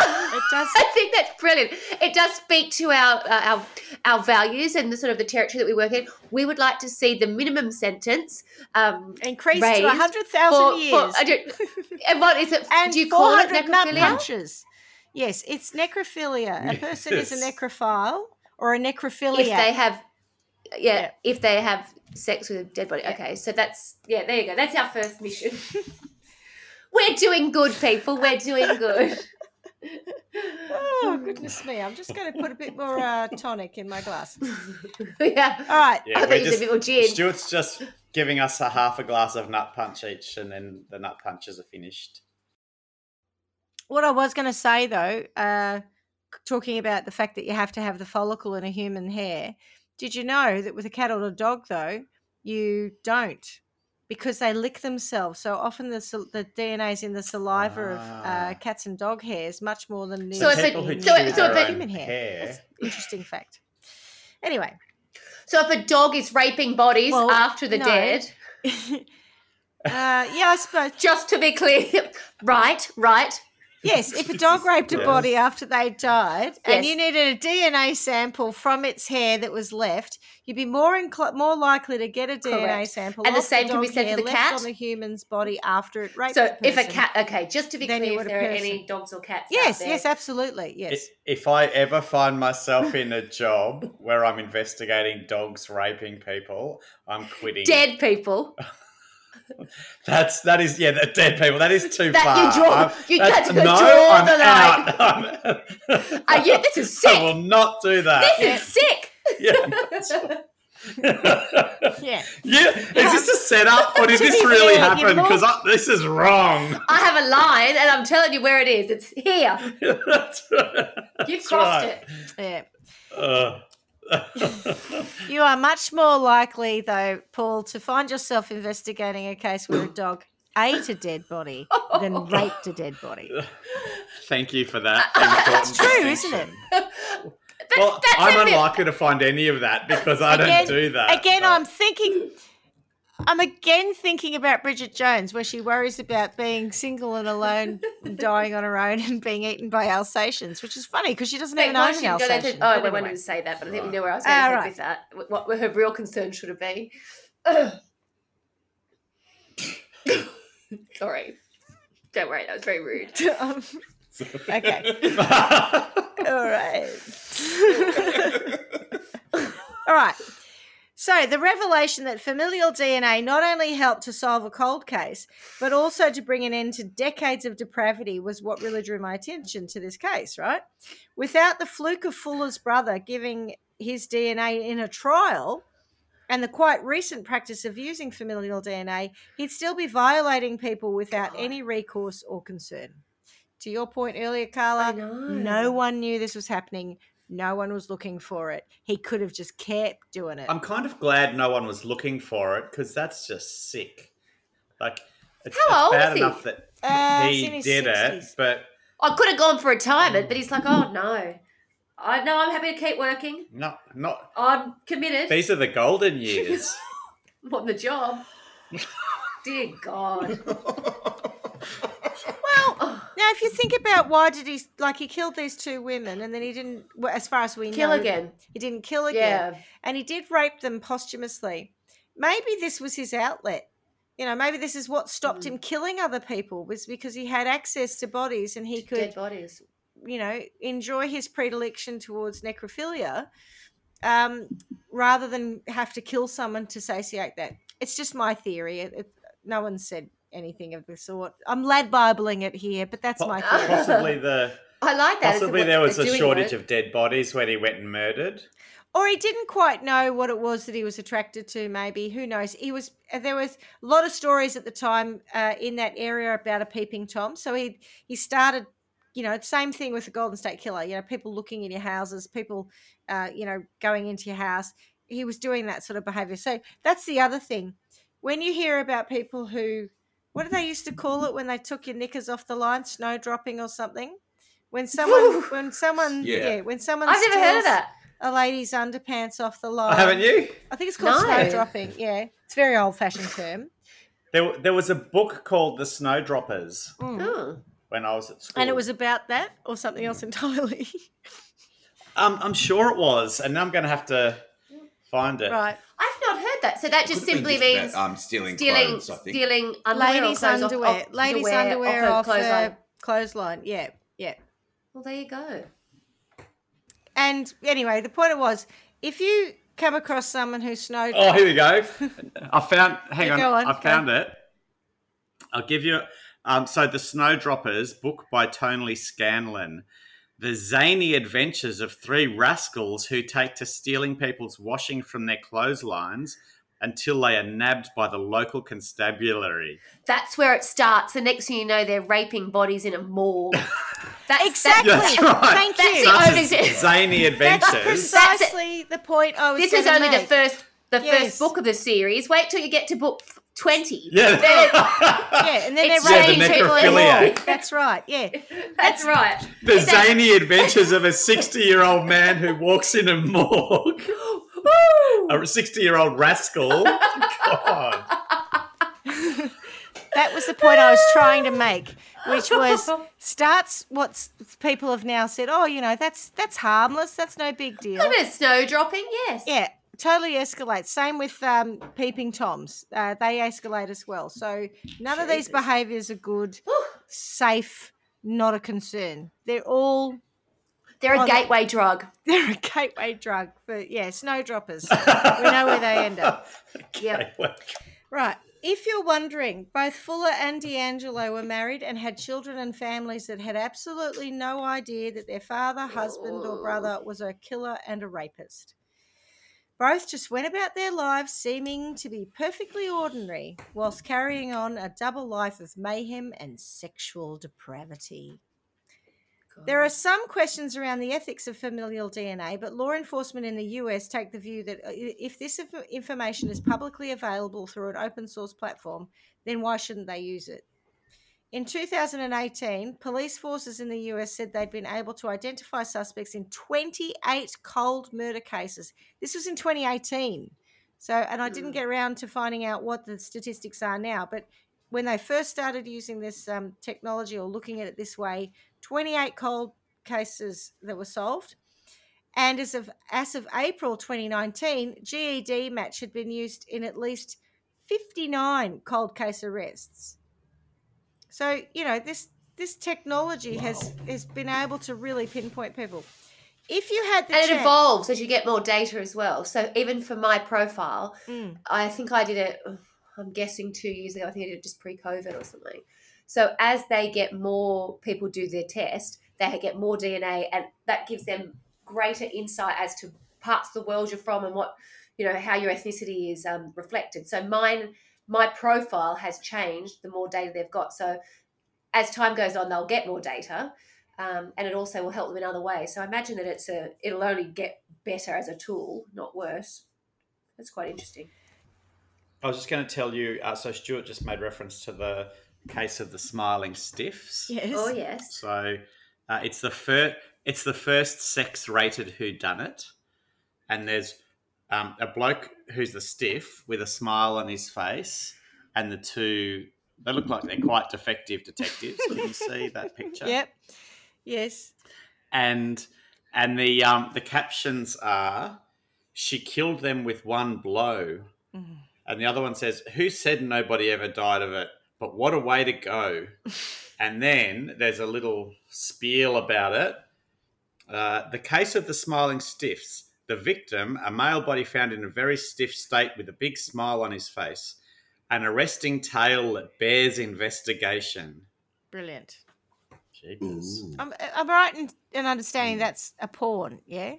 It does.
I think that's brilliant. It does speak to our uh, our our values and the sort of the territory that we work in. We would like to see the minimum sentence um,
Increased
raised
to 100,000
for, for
years.
I don't, and what is it?
and
do you call it
400 nut
necrophilia?
punches. Yes, it's necrophilia. A person is a necrophile or a necrophiliac.
If they have, yeah,
Yeah.
if they have sex with a dead body.
Yeah.
Okay, so that's yeah. There you go. That's our first mission. We're doing good, people. We're doing good.
oh, goodness me. I'm just going to put a bit more uh, tonic in my glass.
yeah.
All right.
Yeah,
I
we're
thought you a
just,
bit more gin.
Stuart's just giving us a half a glass of nut punch each, and then the nut punches are finished.
What I was going to say, though, uh, talking about the fact that you have to have the follicle in a human hair, did you know that with a cat or a dog, though, you don't? Because they lick themselves. So often the, the DNA is in the saliva of
Ah.
uh, cats and dog hairs, much more than
So
is
if it-
people who
so it-
chew
so if
their
it-
human hair.
hair,
That's interesting fact. Anyway,
So if a dog is raping bodies
Well,
after the
no.
dead,
uh, yeah, I suppose.
just to be clear, right, right.
Yes, if a dog raped a body after they died, and you needed a DNA sample from its hair that was left, you'd be more incl- more likely to get a DNA
Correct.
sample.
And the
off
same can be said for
hair
the
left
cat?
on the human's body after it raped.
So
the
if a cat, okay, just to be clear, if
would a
there are any dogs or cats, out
yes,
there,
yes, absolutely,
I-
yes.
If I ever find myself in a job where I'm investigating dogs raping people, I'm quitting.
dead people.
That's that is yeah, that dead people. That is too
That
far.
you draw- you got to
no,
draw
I'm
the
out. I'm-
you? This is sick.
I will not do that.
This is sick.
Yeah.
yeah.
yeah, is this a setup or did this really
fair,
happen? Because this is wrong.
I have a line, and I'm telling you where it is. It's here.
that's right.
You've crossed
right.
it.
Yeah.
Uh,
You are much more likely, though, Paul, to find yourself investigating a case where a dog ate a dead body than raped a dead body.
thank you for that.
That's true, isn't
distinction.
it?
Well,
that's
I'm unlikely to find any of that because I
Again-
don't do that.
Again,
but-
I'm thinking. I'm again thinking about Bridget Jones, where she worries about being single and alone, and dying on her own, and being eaten by Alsatians, which is funny because she doesn't
Thank
even
God
own
she
an
didn't go
Alsatian.
to- Oh, I
But
wanted
anyway.
to say that, but I think we knew where I was going to head
right.
with that. What what her real concern should have been. Sorry. Don't worry, that was very rude.
Um, okay. All right. All right. So, the revelation that familial DNA not only helped to solve a cold case, but also to bring an end to decades of depravity was what really drew my attention to this case, right? Without the fluke of Fuller's brother giving his DNA in a trial and the quite recent practice of using familial DNA, he'd still be violating people without any recourse or concern. To your point earlier, Carla, no one knew this was happening. No one was looking for it. He could have just kept doing it.
I'm kind of glad no one was looking for it because that's just sick. Like, it's,
How
it's
old
bad
is he?
enough that
Uh,
he did
60s.
it, but
I could have gone for retirement, but he's like, oh no. I know I'm happy to keep working.
No, not.
I'm committed.
These are the golden years.
on the job. Dear God.
If you think about why did he like he killed these two women and then he didn't, well, as far as we know
Kill
know,
again.
he didn't kill again,
Yeah.
and he did rape them posthumously. Maybe this was his outlet. You know, maybe this is what stopped
Mm.
him killing other people was because he had access to bodies and he could
Dead bodies.
you know, enjoy his predilection towards necrophilia um, rather than have to kill someone to satiate that. It's just my theory. It, it, no one said anything of the sort. I'm lad bibling it here, but that's my
Po-
theory.
possibly the
I like that.
Possibly there was a shortage
with it.
of dead bodies when he went and murdered.
Or he didn't quite know what it was that he was attracted to. Maybe who knows? He was. uh, There was a lot of stories at the time uh, in that area about a peeping tom. So he he started. You know, same thing with the Golden State Killer. You know, people looking in your houses, people, uh, you know, going into your house. He was doing that sort of behavior. So that's the other thing. When you hear about people who, what did they used to call it when they took your knickers off the line, snow dropping or something? When someone, when someone,
Yeah.
yeah. when someone,
I've never heard of that.
A lady's underpants off the line.
Oh, haven't you?
I think it's called
No.
snow dropping. Yeah, it's a very old-fashioned term.
There, there was a book called The Snowdroppers
Mm.
Oh.
when I was at school.
And it was about that or something else entirely.
Um, I'm sure it was, and now I'm going to have to find it.
right.
I've not heard that. So that just simply
just
means
about, um, stealing,
stealing
clothes, I think.
stealing underwear
Ladies'
clothes off-
underwear.
off,
Ladies'
underwear
underwear
off
off
a clothesline.
clothesline. Yeah, yeah.
Well, there you go.
And anyway, the point was, if you come across someone who snow
Oh, here we go. I found. Hang on,
on,
I found it. I'll give you. Um, so the Snowdroppers, book by Tony Scanlon, the zany adventures of three rascals who take to stealing people's washing from their clotheslines until they are nabbed by the local constabulary.
That's where it starts. The next thing you know, they're raping bodies in a morgue. That's
Exactly.
That's right.
Thank
That's
you.
the
Such
only
as
thing-
zany
That's precisely the point I was.
This is
gonna
only the first the
Yes.
first book of the series. Wait till you get to book twenty.
yeah.
Then
Yeah, and then
It's
they're
Yeah, the
raping people in
necrophilia.
morgue. That's right. Yeah.
That's right.
the
Is that-
zany adventures of a 60 year old man who walks in a morgue.
Woo!
A 60 year old rascal. God.
That was the point I was trying to make, which was starts what people have now said. Oh, you know, that's that's harmless. That's no big deal.
A bit of snow dropping, yes.
Yeah, totally escalates. Same with um, peeping toms. Uh, they escalate as well. So none of these behaviours are good, safe, not a concern. They're all
They're a
Oh, the-
gateway drug.
they're a gateway drug for yeah, snowdroppers. we know where they end up.
Yep.
Right. If you're wondering, both Fuller and DeAngelo were married and had children and families that had absolutely no idea that their father, husband, or brother oh. was a killer and a rapist. Both just went about their lives seeming to be perfectly ordinary, whilst carrying on a double life of mayhem and sexual depravity. There are some questions around the ethics of familial DNA, but law enforcement in the US take the view that uh, if this information is publicly available through an open source platform, then why shouldn't they use it? In 2018, police forces in the US said they'd been able to identify suspects in 28 cold murder cases. This was in 2018. So, and I didn't
Hmm.
get around to finding out what the statistics are now, but when they first started using this um, technology or looking at it this way, 28 cold cases that were solved. And as of as of April 2019, GEDmatch had been used in at least 59 cold case arrests. So, you know, this this technology has has been able to really pinpoint people. If you had the
And it evolves as you get more data as well. So even for my profile,
Mm,
I think I did it, I'm guessing two years ago. I think I did it just pre COVID or something. So as they get more people do their test, they get more DNA, and that gives them greater insight as to parts of the world you're from and what, you know, how your ethnicity is um, reflected. So mine, my profile has changed the more data they've got. So as time goes on, they'll get more data. Um, and it also will help them in other ways. So I imagine that it's a it'll only get better as a tool, not worse. That's quite interesting.
I was just going to tell you. Uh, so Stuart just made reference to the case of the smiling stiffs.
yes.
Oh yes.
So uh, it's the first. It's the first sex-rated Who Done It, and there's um, a bloke who's the stiff with a smile on his face, and the two. They look like they're quite defective detectives. Can you see that picture?
Yep. Yes.
and and the um the captions are she killed them with one blow
Mhm.
and the other one says who said nobody ever died of it but what a way to go and then there's a little spiel about it uh, the case of the smiling stiffs the victim a male body found in a very stiff state with a big smile on his face an arresting tale that bears investigation
Brilliant.
Jeepers.
I'm, I'm right in, in understanding that's a porn, yeah?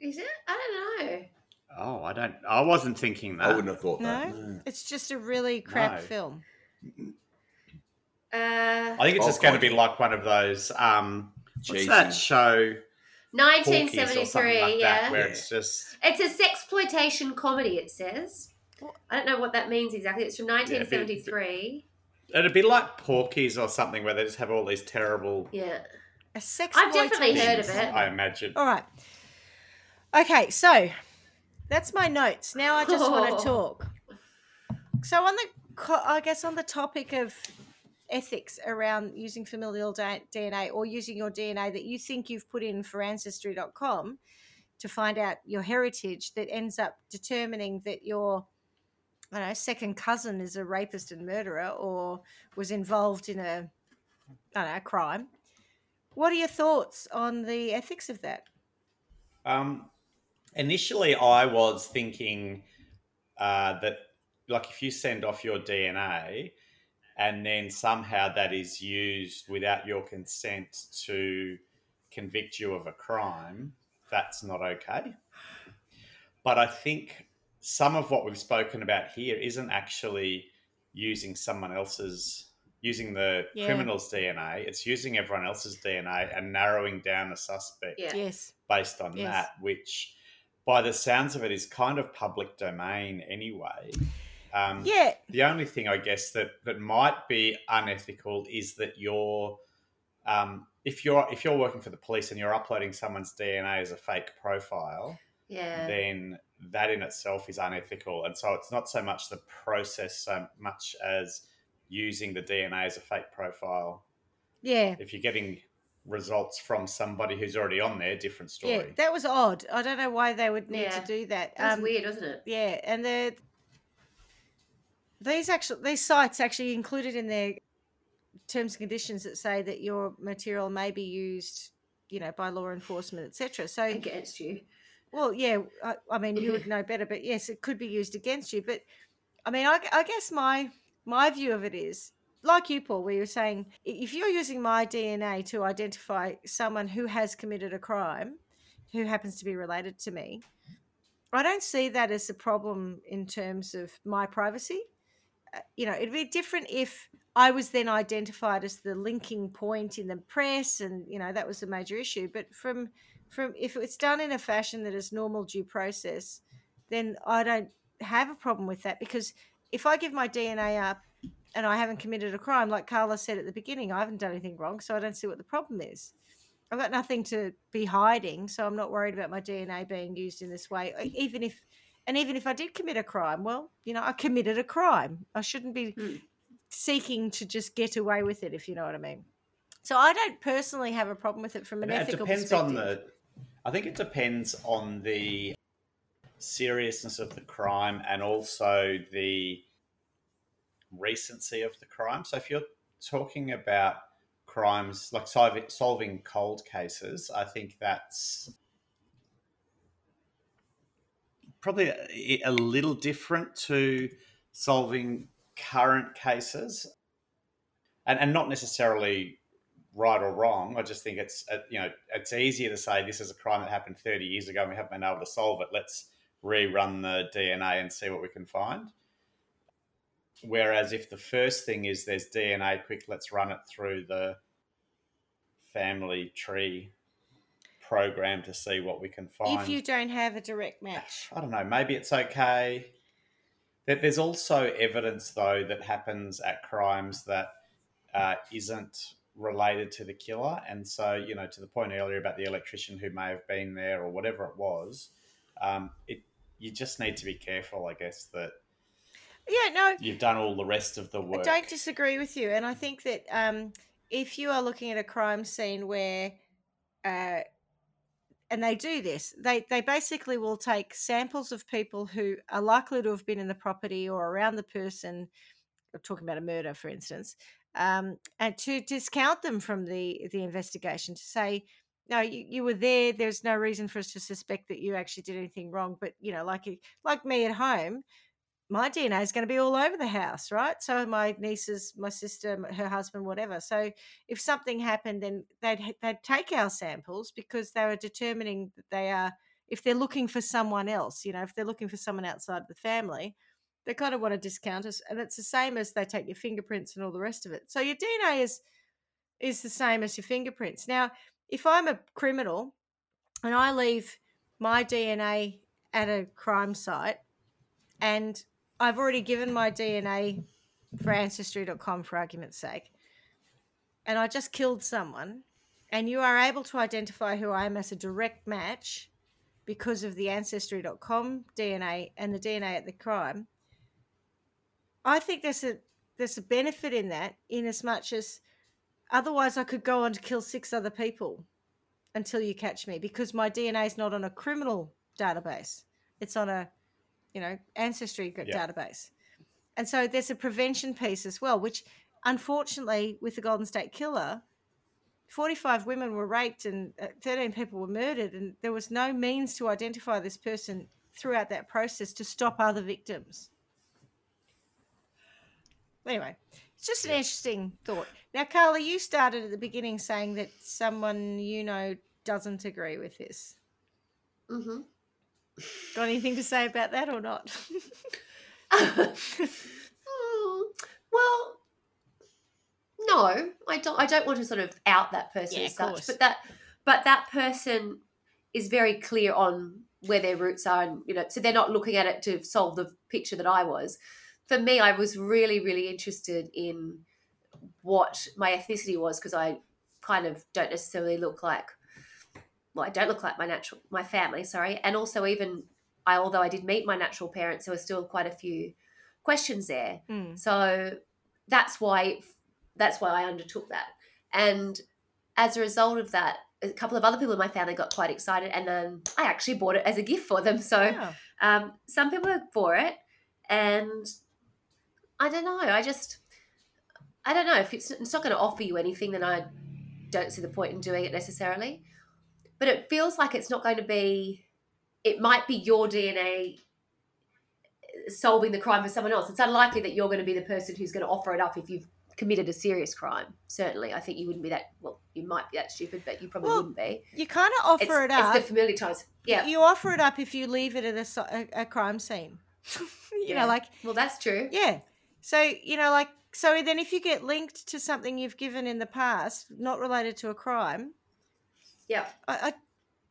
Is it? I don't know.
Oh, I don't. I wasn't thinking that.
I wouldn't have thought that.
No? It's just a really crap
No.
film.
Uh,
I think it's
Oh,
just going to be like one of those. Um, what's that show? Porky's or something
1973.
like
yeah.
that, where
Yeah.
it's just
It's a sexploitation comedy. It says. I don't know what that means exactly. It's from 1973.
It'd be like Porky's or something where they just have all these terrible
Yeah.
A sex.
I've definitely heard of it.
I imagine.
All right. Okay, so that's my notes. Now I just want to talk. So on the, I guess on the topic of ethics around using familial DNA or using your DNA that you think you've put in for ancestry.com to find out your heritage that ends up determining that your I don't know, second cousin is a rapist and murderer or was involved in a I don't know, a crime. What are your thoughts on the ethics of that?
Um, initially, I was thinking uh, that, like, if you send off your DNA and then somehow that is used without your consent to convict you of a crime, that's not okay. But I think some of what we've spoken about here isn't actually using someone else's using the
Yeah.
criminal's DNA. It's using everyone else's DNA and narrowing down a suspect
Yeah.
Yes.
based on
Yes.
that, which by the sounds of it is kind of public domain anyway. Um,
Yeah.
The only thing I guess that, that might be unethical is that you're um, if you're if you're working for the police and you're uploading someone's DNA as a fake profile,
Yeah.
then that in itself is unethical. And so it's not so much the process so much as using the DNA as a fake profile.
Yeah.
If you're getting results from somebody who's already on there, different story.
Yeah.
story.
That was odd. I don't know why they would need
Yeah.
to do that.
That's
Um,
weird, wasn't it?
Yeah, and the these actually these sites actually included in their terms and conditions that say that your material may be used, you know, by law enforcement, etc. So,
Against you.
well, yeah, I, I mean, you would know better, but yes, it could be used against you. But I mean, I, I guess my my view of it is like you, Paul, where you're saying if you're using my DNA to identify someone who has committed a crime, who happens to be related to me, I don't see that as a problem in terms of my privacy. Uh, You know, it'd be different if I was then identified as the linking point in the press, and you know that was a major issue. But from from if it's done in a fashion that is normal due process, then I don't have a problem with that because if I give my DNA up and I haven't committed a crime, like Carla said at the beginning, I haven't done anything wrong, so I don't see what the problem is. I've got nothing to be hiding, so I'm not worried about my DNA being used in this way. Even if, and even if I did commit a crime, well, you know, I committed a crime. I shouldn't be
Hmm.
seeking to just get away with it, if you know what I mean. So I don't personally have a problem with it from an
it
ethical
depends
perspective.
on the. I think it depends on the seriousness of the crime and also the recency of the crime. So if you're talking about crimes like solving, cold cases, I think that's probably a, a little different to solving current cases and, and not necessarily right or wrong. I just think it's uh, you know it's easier to say this is a crime that happened 30 years ago and we haven't been able to solve it. Let's rerun the DNA and see what we can find. Whereas if the first thing is there's DNA, quick, let's run it through the family tree program to see what we can find.
if you don't have a direct match.
I don't know. Maybe it's okay. That There's also evidence, though, that happens at crimes that uh, isn't related to the killer, and so you know, to the point earlier about the electrician who may have been there or whatever it was, um, it you just need to be careful, I guess, that
Yeah, no,
you've done all the rest of the work.
I don't disagree with you, and I think that um, if you are looking at a crime scene where, uh, and they do this, they they basically will take samples of people who are likely to have been in the property or around the person. I'm talking about a murder, for instance, um, and to discount them from the the investigation to say. No, you, you were there. There's no reason for us to suspect that you actually did anything wrong. But you know, like like me at home, my DNA is going to be all over the house, right? So my nieces, my sister, her husband, whatever. So if something happened, then they'd they'd take our samples because they were determining that they are. If they're looking for someone else, you know, if they're looking for someone outside the family, they kind of want to discount us, and it's the same as they take your fingerprints and all the rest of it. So your DNA is is the same as your fingerprints. Now, if I'm a criminal and I leave my DNA at a crime site and I've already given my DNA for ancestry.com for argument's sake, and I just killed someone, and you are able to identify who I am as a direct match because of the ancestry.com DNA and the DNA at the crime, I think there's a there's a benefit in that in as much as otherwise I could go on to kill six other people until you catch me because my DNA is not on a criminal database. It's on a you know ancestry
Yeah.
database. And so there's a prevention piece as well, which unfortunately with the Golden State Killer, 45 women were raped and uh, 13 people were murdered and there was no means to identify this person throughout that process to stop other victims. Anyway, it's just an
Yeah.
interesting thought. Now, Carla, you started at the beginning saying that someone you know doesn't agree with this.
hmm
Got anything to say about that or not?
Hmm, well, no, I don't. I don't want to sort of out that person
Yeah,
as such,
course.
but that, but that person is very clear on where their roots are, and you know, so they're not looking at it to solve the picture that I was. For me, I was really, really interested in what my ethnicity was because I kind of don't necessarily look like. Well, I don't look like my natural, my family, sorry, and also even I, although I did meet my natural parents, there were still quite a few questions there.
Mm.
So that's why that's why I undertook that. And as a result of that, a couple of other people in my family got quite excited, and then I actually bought it as a gift for them. So
Yeah.
um, some people are for it, and I don't know. I just I don't know if it's, it's not going to offer you anything, then I don't see the point in doing it necessarily. But it feels like it's not going to be. It might be your DNA solving the crime for someone else. It's unlikely that you're going to be the person who's going to offer it up if you've committed a serious crime. Certainly, I think you wouldn't be that. Well, you might be that stupid, but you probably
Well,
wouldn't be.
You kind of offer
It's,
it up.
it's the familiar ties. Yeah.
You offer it up if you leave it at a, a, a crime scene. you
Yeah.
know, like,
Well, that's true.
yeah. So, you know, like, so then if you get linked to something you've given in the past, not related to a crime,
Yeah.
I, I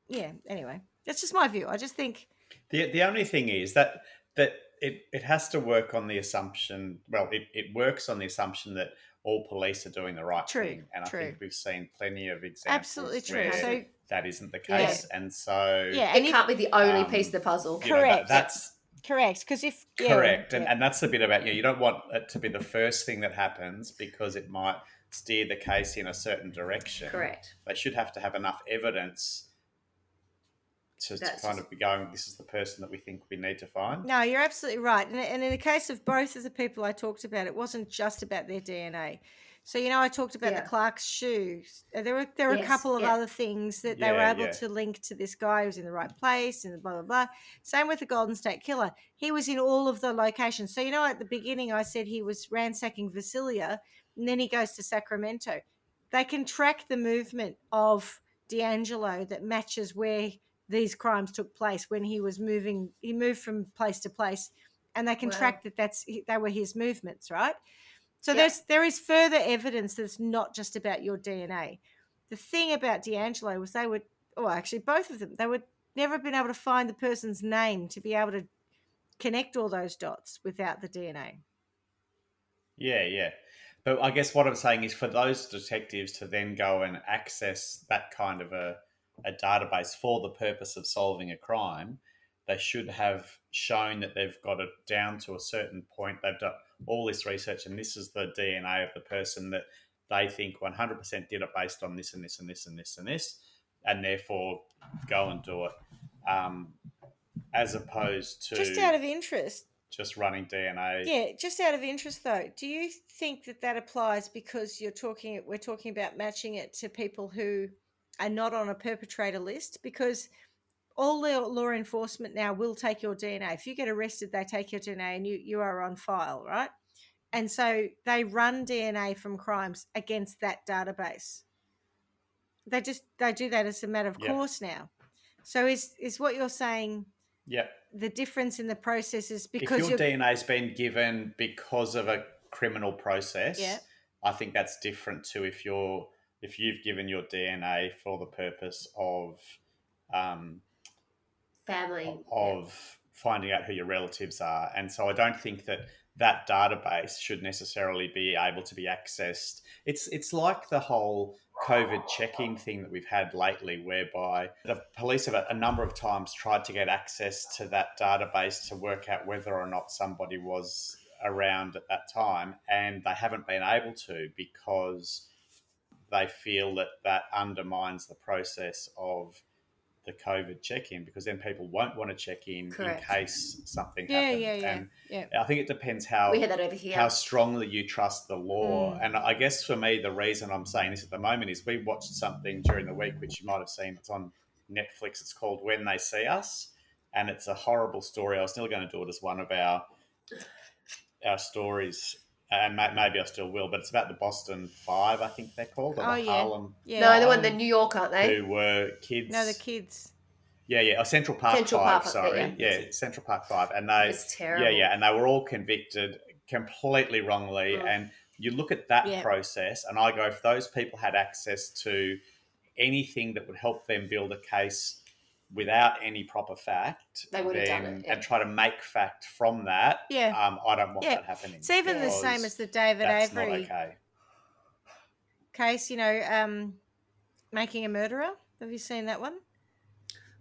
yeah, anyway, that's just my view. I just think,
The the only thing is that that it, it has to work on the assumption. Well, it, it works on the assumption that all police are doing the right
True,
thing, and
true.
I think we've seen plenty of examples
absolutely true.
where
So,
that isn't the
Yeah.
case, and so
yeah,
It
and if,
can't be the only
um,
piece of the puzzle.
you know, that-
Correct.
that's
correct. Because if, yeah,
correct, and
yeah.
and that's the bit about you. You don't want it to be the first thing that happens because it might steer the case in a certain direction.
Correct.
They should have to have enough evidence to, to kind of be going. This is the person that we think we need to find.
No, you're absolutely right. And, and in the case of both of the people I talked about, it wasn't just about their DNA. So you know, I talked about
Yeah.
the Clark's shoes. Uh, There were there were a couple of
yeah.
other things that they were able
yeah.
to link to this guy who's in the right place and blah blah blah. Same with the Golden State Killer. He was in all of the locations. So you know, at the beginning, I said he was ransacking Visalia, and then he goes to Sacramento. They can track the movement of DeAngelo that matches where these crimes took place when he was moving. He moved from place to place, and they can
Wow.
track that that's they were his movements, right? So
Yeah.
there's there is further evidence that's not just about your DNA. The thing about DeAngelo was they would, oh, actually both of them, they would never been able to find the person's name to be able to connect all those dots without the DNA.
Yeah, yeah. But I guess what I'm saying is for those detectives to then go and access that kind of a, a database for the purpose of solving a crime, they should have shown that they've got it down to a certain point. They've done all this research, and this is the DNA of the person that they think 100% did it based on this and this and this and this and this, and therefore go and do it. Um, as opposed to
Just out of interest,
just running DNA.
yeah, just out of interest though, do you think that that applies because you're talking we're talking about matching it to people who are not on a perpetrator list because all the law enforcement now will take your DNA. If you get arrested, they take your DNA and you, you are on file, right? And so they run DNA from crimes against that database. They just they do that as a matter of
Yeah.
course now. So is is what you're saying
Yep.
The difference in the process is
if
because
your DNA's been given because of a criminal process,
Yeah.
I think that's different to if you're if you've given your DNA for the purpose of um,
Family.
of finding out who your relatives are, and so I don't think that that database should necessarily be able to be accessed. It's it's like the whole COVID checking thing that we've had lately, whereby the police have a number of times tried to get access to that database to work out whether or not somebody was around at that time, and they haven't been able to because they feel that that undermines the process of the COVID check in because then people won't want to check in
Correct.
in case something
Yeah,
happens.
yeah, yeah,
And
yeah.
I think it depends how
we had that over here.
how strongly you trust the law.
Mm.
And I guess for me, the reason I'm saying this at the moment is we watched something during the week, which you might have seen. It's on Netflix. It's called When They See Us, and it's a horrible story. I was still going to do it as one of our our stories, and may- maybe I still will. But it's about the Boston Five, I think they're called, or
Oh,
the
yeah.
Harlem,
Yeah.
no, the one, the New York, aren't they?
who were kids.
No, the kids.
Yeah, yeah. Oh, Central Park
Central
Five.
Park,
sorry,
yeah.
yeah. Central Park Five, and they
was terrible.
yeah, yeah, and they were all convicted completely wrongly.
Mm.
And you look at that
Yeah.
process, and I go, if those people had access to anything that would help them build a case without any proper fact,
They would have done it, yeah.
and try to make fact from that.
Yeah.
um, I don't want
Yeah.
that happening.
It's even the same as the David
that's not
Avery
okay.
case, you know, um, making a murderer. Have you seen that one?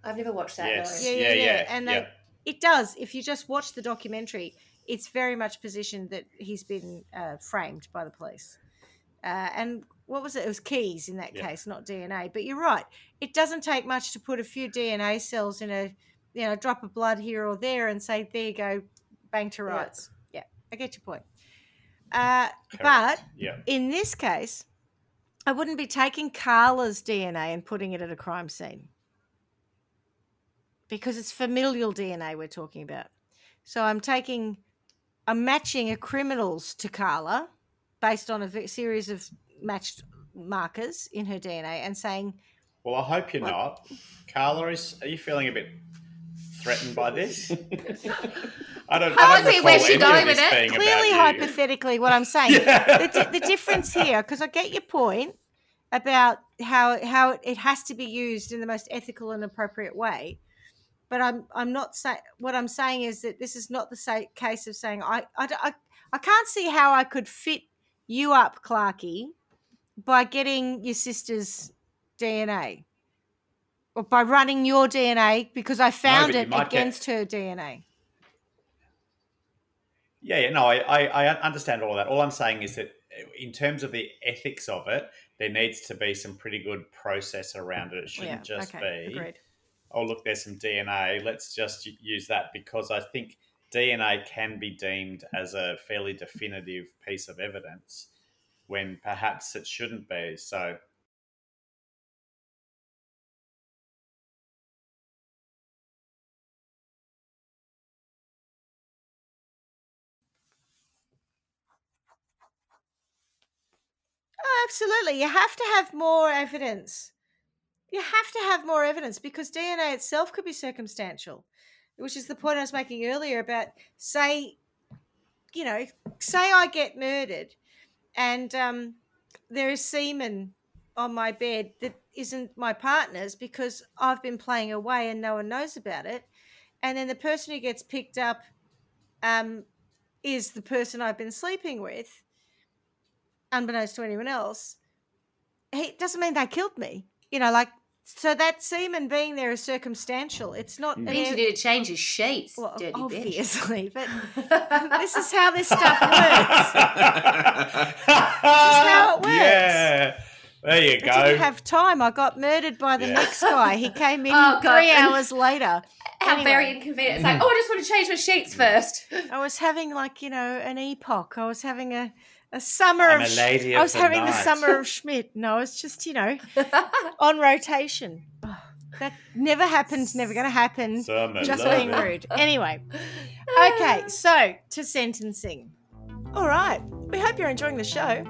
I've never watched that.
Yes,
No.
Yeah,
yeah,
yeah,
yeah,
yeah. And they- It does. If you just watch the documentary, it's very much positioned that he's been uh, framed by the police. Uh, and what was it? It was keys in that
Yeah.
case, not DNA. But you're right. It doesn't take much to put a few DNA cells in a, you know, drop of blood here or there and say, there you go, bang to rights. Yeah, I get your point. Uh, but
yeah,
in this case, I wouldn't be taking Carla's DNA and putting it at a crime scene because it's familial DNA we're talking about. So I'm taking, I'm matching a criminal's to Carla based on a series of matched markers in her DNA and saying,
Well, I hope you're not. Carla, is, are you feeling a bit threatened by this? I don't.
I
I don't
where
recall
she going with it.
clearly, hypothetically, what I'm saying.
Yeah.
the, di- the difference here, because I get your point about how how it has to be used in the most ethical and appropriate way, but I'm I'm not saying what I'm saying is that this is not the case of saying I I can't see how I could fit you up, Clarky, by getting your sister's DNA. Or by running your DNA because I found
you
it
might get-
against her DNA.
Yeah, yeah, no, I, I, I understand all of that. All I'm saying is that uh, in terms of the ethics of it, there needs to be some pretty good process around it. It shouldn't just
okay,
be,
agreed.
oh, look, there's some DNA. Let's just use that because I think DNA can be deemed as a fairly definitive piece of evidence when perhaps it shouldn't be. So,
Oh, absolutely. You have to have more evidence. You have to have more evidence because DNA itself could be circumstantial, which is the point I was making earlier about say, you know, say I get murdered and um, there is semen on my bed that isn't my partner's because I've been playing away and no one knows about it. And then the person who gets picked up um, is the person I've been sleeping with unbeknownst to anyone else, it doesn't mean they killed me. You know, like so that semen being there is circumstantial. It's not.
Mm.
It means you need to change his sheets.
well,
dirty bitch.
obviously, but this is how this stuff works. how it works.
Yeah, there you go.
I didn't have time. I got murdered by the
Yeah.
next guy. He came in
Oh, God.
three hours later.
How
Anyway.
very inconvenient. It's like, oh, I just want to change my sheets first.
I was having like you know an epoch. I was having a a summer
I'm
of.
a
Sch-
lady
I was
the
having the summer of Schmidt. No, it's just you know on rotation. Oh, that never happened. Never going to happen.
Summer
Just being
it.
rude. Anyway, okay. So to sentencing. All right. We hope you're enjoying the show.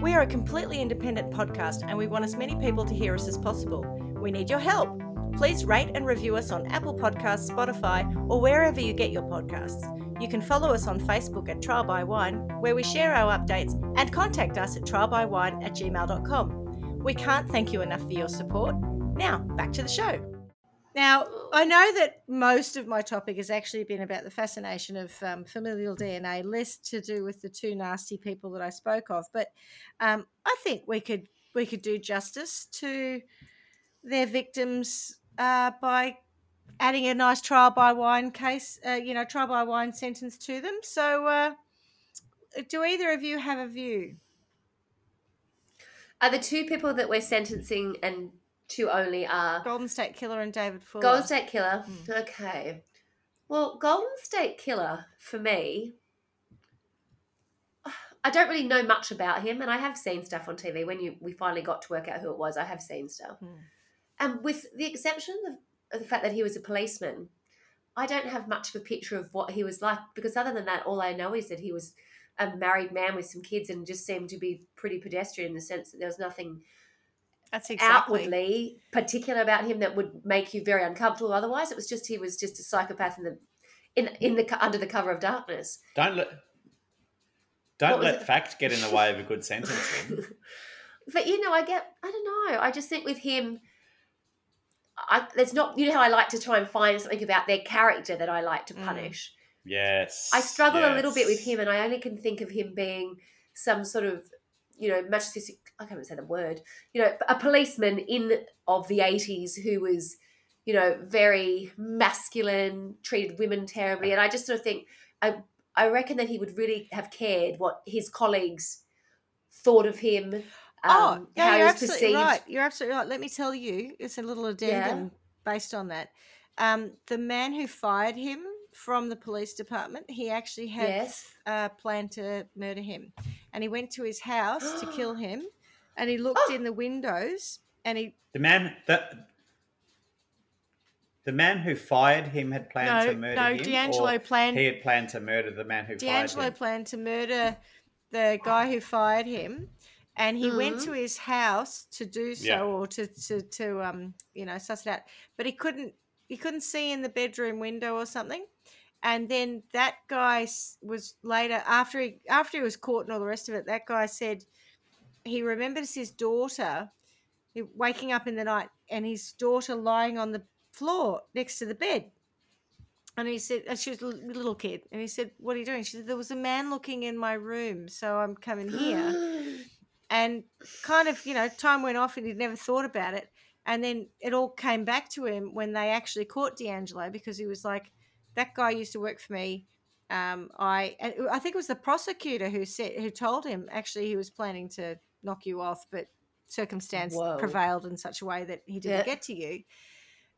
We are a completely independent podcast, and we want as many people to hear us as possible. We need your help. Please rate and review us on Apple Podcasts, Spotify, or wherever you get your podcasts. You can follow us on Facebook at Trial by Wine, where we share our updates, and contact us at trialbywine at gmail.com. We can't thank you enough for your support. Now, back to the show. Now, I know that most of my topic has actually been about the fascination of um, familial DNA, less to do with the two nasty people that I spoke of. But um, I think we could we could do justice to their victims uh, by adding a nice trial by wine case, uh, you know, trial by wine sentence to them. So, uh, do either of you have a view?
Are the two people that we're sentencing and two only are
Golden State Killer and David Fuller.
Golden State Killer?
Mm.
Okay. Well, Golden State Killer for me. I don't really know much about him, and I have seen stuff on TV. When you we finally got to work out who it was, I have seen stuff.
Hmm.
And with the exception of the fact that he was a policeman, I don't have much of a picture of what he was like because other than that, all I know is that he was a married man with some kids and just seemed to be pretty pedestrian in the sense that there was nothing
That's exactly.
outwardly particular about him that would make you very uncomfortable. Otherwise, it was just he was just a psychopath in the in in the under the cover of darkness.
Don't let don't let
it?
fact get in the way of a good sentence.
but you know, I get I don't know. I just think with him. I, there's not, you know how I like to try and find something about their character that I like to
Mm.
punish.
Yes.
I struggle a little bit with him, and I only can think of him being some sort of, you know, machistic. I can't even say the word. You know, a policeman in of the eighties who was, you know, very masculine, treated women terribly, and I just sort of think I I reckon that he would really have cared what his colleagues thought of him.
Oh,
um,
no,
how
you're absolutely
perceived.
right. You're absolutely right. Let me tell you, it's a little addendum based on that. Um, the man who fired him from the police department, he actually had
Yes.
uh, planned to murder him, and he went to his house to kill him, and he looked in the windows, and he
The man that the man who fired him had planned
no
to murder
no
him.
DeAngelo
or
planned
He had planned to murder the man who
DeAngelo
fired him.
planned to murder the guy who fired him, and he went
Mhm.
to his house to do so,
Yeah.
or to, to to um you know suss it out. But he couldn't he couldn't see in the bedroom window or something. And then that guy was later after he after he was caught and all the rest of it. That guy said he remembers his daughter waking up in the night and his daughter lying on the floor next to the bed. And he said, and she was a little kid. And he said, What are you doing? She said, There was a man looking in my room. So I'm coming here. and kind of, you know, time went off and he'd never thought about it. And then it all came back to him when they actually caught DeAngelo because he was like, That guy used to work for me. Um, I and I think it was the prosecutor who said who told him actually he was planning to knock you off, but circumstance
Whoa.
prevailed in such a way that he didn't
Yeah.
get to you.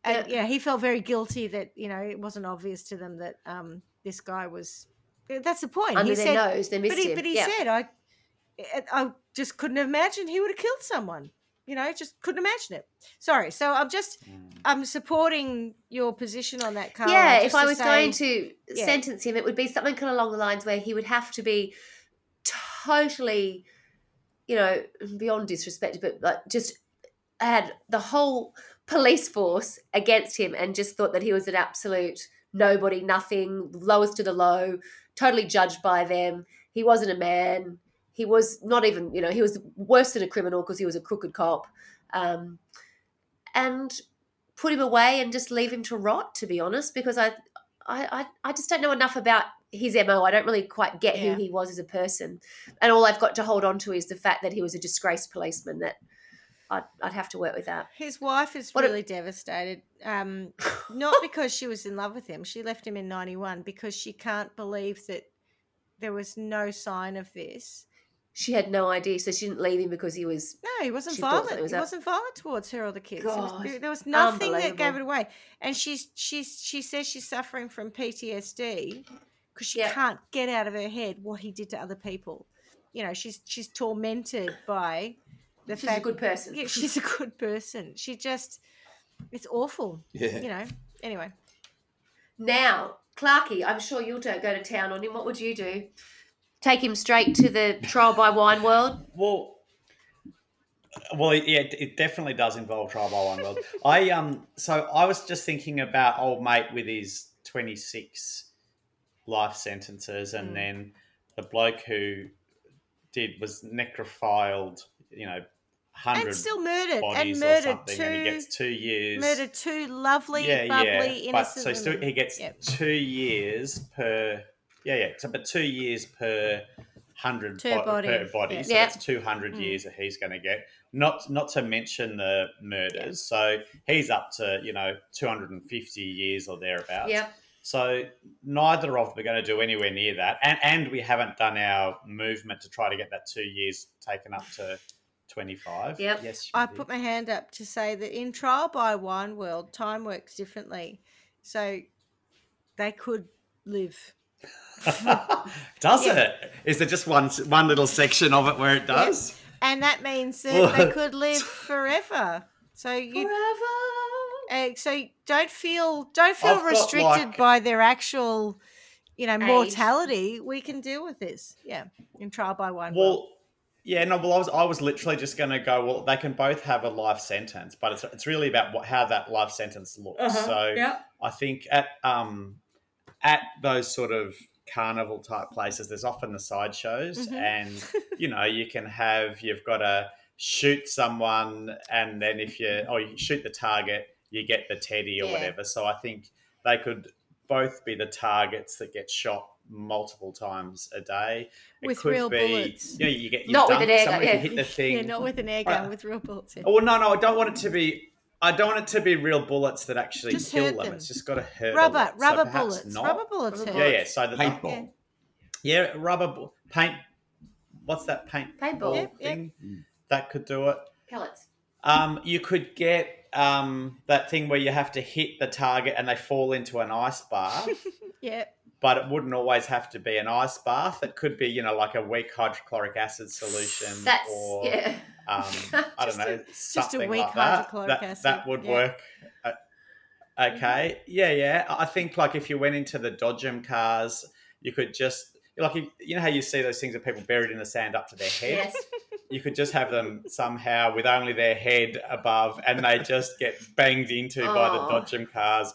And yeah. he felt very guilty that you know it wasn't obvious to them that um, this guy was. That's the point.
Under
he
their
said,
nose, they missed
but he,
him.
but he
yeah.
said, I, I- I just couldn't imagine he would have killed someone. You know, just couldn't imagine it. Sorry. So I'm just,
Mm.
I'm supporting your position on that, Carl.
yeah, if I was
say-
going to
yeah.
sentence him, it would be something kind of along the lines where he would have to be totally, you know, beyond disrespected, but like just had the whole police force against him and just thought that he was an absolute nobody, nothing, lowest to the low, totally judged by them. He wasn't a man. He was not even, you know, he was worse than a criminal because he was a crooked cop. Um, and put him away and just leave him to rot, to be honest, because I, I, I, just don't know enough about his MO. I don't really quite get
Yeah.
who he was as a person. And all I've got to hold on to is the fact that he was a disgraced policeman that I'd, I'd have to work with that.
His wife is
What a-
really devastated. Um, not because she was in love with him. She left him in 91 because she can't believe that there was no sign of this.
She had no idea, so she didn't leave him because he was.
No, he wasn't
She thought
violent.
something was
he
up.
wasn't violent towards her or the kids. It was-
God,
there was nothing that gave it away. And she's she's she says she's suffering from PTSD because she
Yeah.
can't get out of her head what he did to other people. You know, she's she's tormented by the fact
She's a good person.
Yeah, she's a good person. She just, it's awful.
Yeah.
You know. Anyway,
Now, Clarky, I'm sure you'll do- go to town on him. What would you do? Take him straight to the trial by wine world?
Well, well, yeah, it, it definitely does involve trial by wine world. I um, so I was just thinking about old mate with his twenty six life sentences, and
Mm.
then the bloke who did was necrophiled, you know, hundred
and still murdered
bodies
and
or
murdered
something,
two
and he gets two years.
murdered two lovely,
yeah,
bubbly,
yeah.
innocent
But so still, he gets
Yep.
two years per. Yeah, yeah. So, but two years per hundred
Per
bo-
body,
per body.
yeah.
So
Yeah.
that's two hundred
Mm.
years that he's going to get. Not not to mention the murders. So he's up to you know two hundred and fifty years or thereabouts.
Yeah.
So neither of them are going to do anywhere near that, and and we haven't done our movement to try to get that two years taken up to twenty five.
Yep.
Yes,
I
Shmiddy.
put my hand up to say that in trial by one world, time works differently. So they could live.
does
Yeah.
it? Is there just one one little section of it where it does?
And that means that they could live forever. So you
Forever.
uh, so don't feel don't feel
I've
restricted
like-
by their actual you know
Age.
mortality. We can deal with this. Yeah. In trial by one world.
Well, yeah, no. Well, I was I was literally just going to go. Well, they can both have a life sentence, but it's it's really about what how that life sentence looks.
Uh-huh.
So
yeah.
I think at um at those sort of carnival type places, there's often the sideshows,
Mhm.
and you know you can have you've got to shoot someone, and then if you or you shoot the target, you get the teddy or
Yeah.
whatever. So I think they could both be the targets that get shot multiple times a day. It
With
could
real
be,
bullets.
You know, you get you
Not with an air gun, yeah.
hit the thing.
yeah, not with an air gun, with real bullets. yeah.
Oh well, no, no, I don't want it to be. I don't want it to be real bullets that actually
Just
kill them.
them.
It's just got to hurt. a
Rubber,
lot. So
rubber
perhaps
bullets.
not.
Rubber bullets. Hurt.
Yeah, yeah. So the
Paintball.
Yeah, rubber bu- paint. What's that paint?
Paintball.
ball
Yep, yep.
thing
Mm.
that could do it.
Pellets.
Um, you could get um that thing where you have to hit the target and they fall into an ice bath.
Yeah.
But it wouldn't always have to be an ice bath. It could be, you know, like a weak hydrochloric acid solution,
That's
or
yeah.
um, I don't know,
a- just a
something
weak
like that.
hydrochloric
That,
acid,
that would
yeah.
work. Uh, okay, yeah, yeah. I think like if you went into the Dodgem cars, you could just like you, you know how you see those things of people buried in the sand up to their head.
Yes.
You could just have them somehow with only their head above, and they just get banged into by the Dodgem cars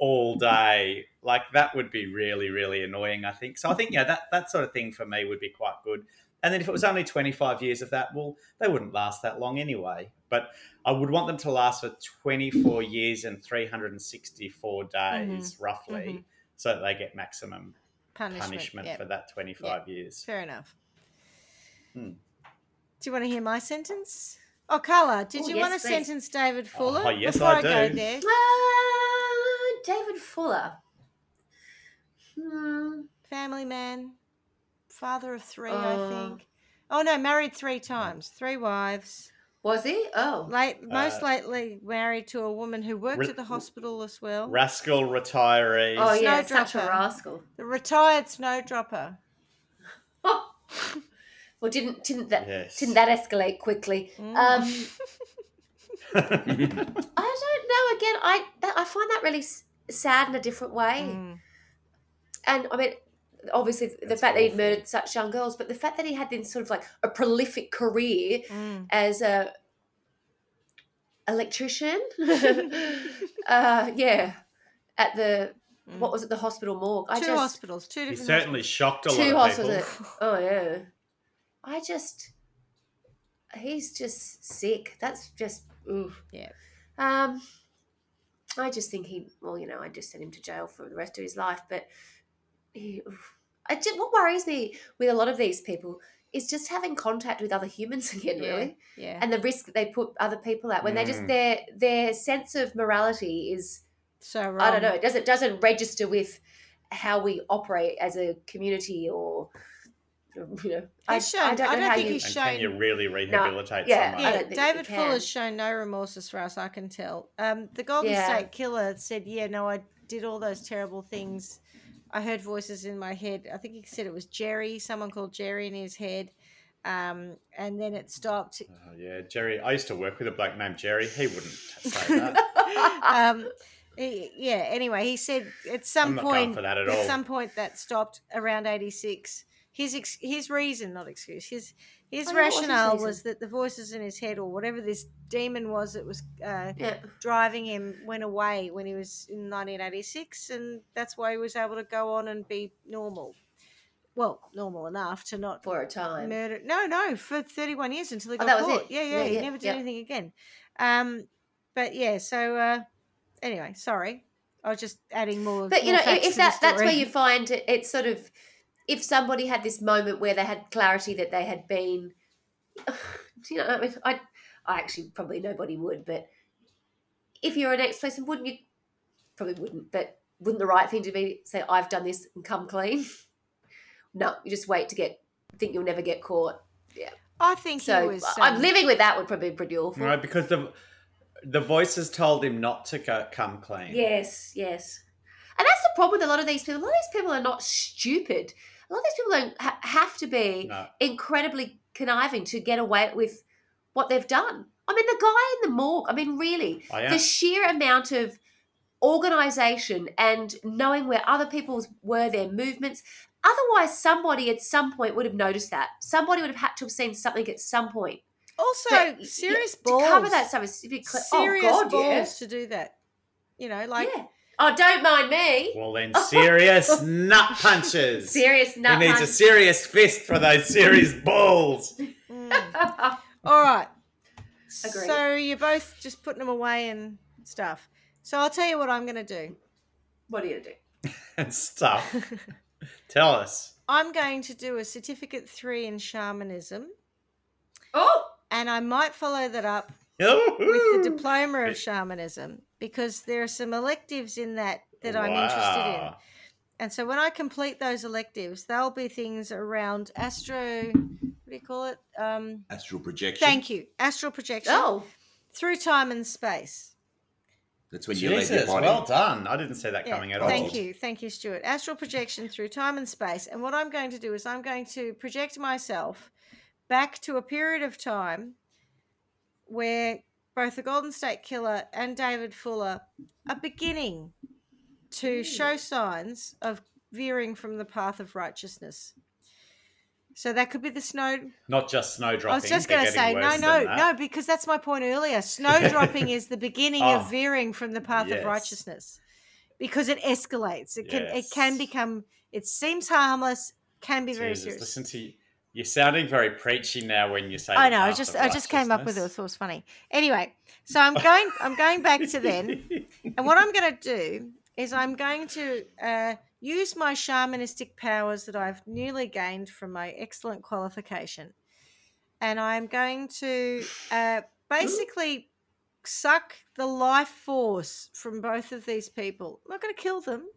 all day. Like that would be really, really annoying. I think so. I think yeah, that that sort of thing for me would be quite good. And then if it was only twenty five years of that, well, they wouldn't last that long anyway. But I would want them to last for twenty four years and three hundred and sixty four days, roughly,
mhm.
so that they get maximum
Punishment.
punishment
yeah.
for that twenty five years.
Fair enough.
Hmm.
Do you want to hear my sentence? Oh, Carla, did
Oh,
you
yes,
want to
please.
sentence David Fuller?
Oh, yes,
before
I
I, go there.
David Fuller. Hmm.
Family man, father of three,
Uh.
I think. Oh no, married three times, three wives.
Was he? Oh.
Late, most
Uh,
lately married to a woman who worked
Re-
at the hospital as well.
Rascal retirees.
Oh yeah, such a
Snowdropper.
rascal.
the retired snowdropper.
well, didn't didn't that
Yes.
didn't that escalate quickly?
Mm.
Um, I don't know. Again, I that, I find that really s- sad in a different way.
Mm.
And I mean, obviously, the
That's
fact that he
awful.
murdered such young girls, but the fact that he had this sort of like a prolific career
Mm.
as a electrician. uh, yeah, at the
Mm.
what was it? The hospital morgue. I
two
just
hospitals, two different.
He
different.
certainly shocked a
two
lot of
hospitals.
people.
Oh yeah. I just he's just sick. That's just oof.
Yeah.
Um I just think he well, you know, I just sent him to jail for the rest of his life, but he. I just, what worries me with a lot of these people is just having contact with other humans again,
Yeah.
really.
Yeah.
And the risk that they put other people at when they just
Mm.
their their sense of morality is
so wrong.
I don't know, it doesn't doesn't register with how we operate as a community or you know. I,
He's shown-
I don't
I don't
how
think
you
he's
And
shown-
can you really rehabilitate
yeah,
someone?
Yeah, David
you can.
Fuller's shown no remorse as far as I can tell. Um, the Golden
Yeah.
State Killer said, "Yeah, no, I did all those terrible things. I heard voices in my head. I think he said it was Jerry, someone called Jerry in his head, um, and then it stopped.
Oh, yeah, Jerry. I used to work with a bloke named Jerry. He wouldn't say that.
um, he- yeah. Anyway, he said at some
I'm not going
point,
for that at all.
some point, that stopped around eighty six. His ex- his reason, not excuse, his his
Oh, yeah, what was his
rationale was that the voices in his head or whatever this demon was that was uh,
yeah.
driving him went away when he was in 1986, and that's why he was able to go on and be normal. well, normal enough to not
for a time.
murder. No, no, for 31 years until he
Oh,
got
was
caught.
it.
Yeah, yeah,
Yeah,
he
yeah,
never did anything again. Um, but yeah, so uh, anyway, sorry. I was just adding more.
But you
more
know, if that that's where you find it, it's sort of if somebody had this moment where they had clarity that they had been, you know, I mean, I I actually probably nobody would, but if you're an ex-person, wouldn't you? Probably wouldn't, but wouldn't the right thing to be say I've done this and come clean? no, you just wait to get think you'll never get caught.
Yeah, I think
So
was.
I'm
um,
living with that would probably be pretty awful.
Right, because the the voices told him not to go, come clean.
Yes, yes. And that's the problem with a lot of these people. A lot of these people are not stupid. A lot of these people don't ha- have to be
No.
incredibly conniving to get away with what they've done. I mean, the guy in the morgue, I mean, really,
Oh, yeah.
the sheer amount of organization and knowing where other people were, their movements. Otherwise, somebody at some point would have noticed that. Somebody would have had to have seen something at some point.
also
But, yeah,
serious
to cover that stuff. Is, oh,
serious
oh, God,
balls
yeah.
to do that. You know, like
yeah. Oh, don't mind me.
Well, then, serious nut punches.
Serious nut punches.
he
nut
needs a serious fist for those serious balls.
mm. all right.
Agreed.
So you're both just putting them away and stuff. So I'll tell you what I'm going to do.
what are you gonna do?
and stuff. Tell us.
I'm going to do a certificate three in shamanism,
Oh,
and I might follow that up with
With
the diploma of shamanism because there are some electives in that that I'm interested in. And so when I complete those electives, they'll be things around astro. What do you call it? Um,
Astral projection.
thank you, astral projection
oh,
through time and space.
That's when you leave your body.
well done. I didn't see that
Yeah,
coming at all.
thank you, thank you, Stuart. Astral projection through time and space. And what I'm going to do is I'm going to project myself back to a period of time where both the Golden State Killer and David Fuller are beginning to show signs of veering from the path of righteousness. So that could be the snow.
Not just snow dropping.
I was just going to say no, no, no, because that's my point earlier. Snow dropping is the beginning
Oh.
of veering from the path
Yes.
of righteousness because it escalates. It can it can become. It seems harmless, can be very serious.
listen to you. You're sounding very preachy now when you say.
I know. I just I just came up with it. I thought it was funny. Anyway, so I'm going. I'm going back to then. And what I'm going to do is I'm going to uh, use my shamanistic powers that I've newly gained from my excellent qualification. And I'm going to uh, basically suck the life force from both of these people. I'm not going to kill them,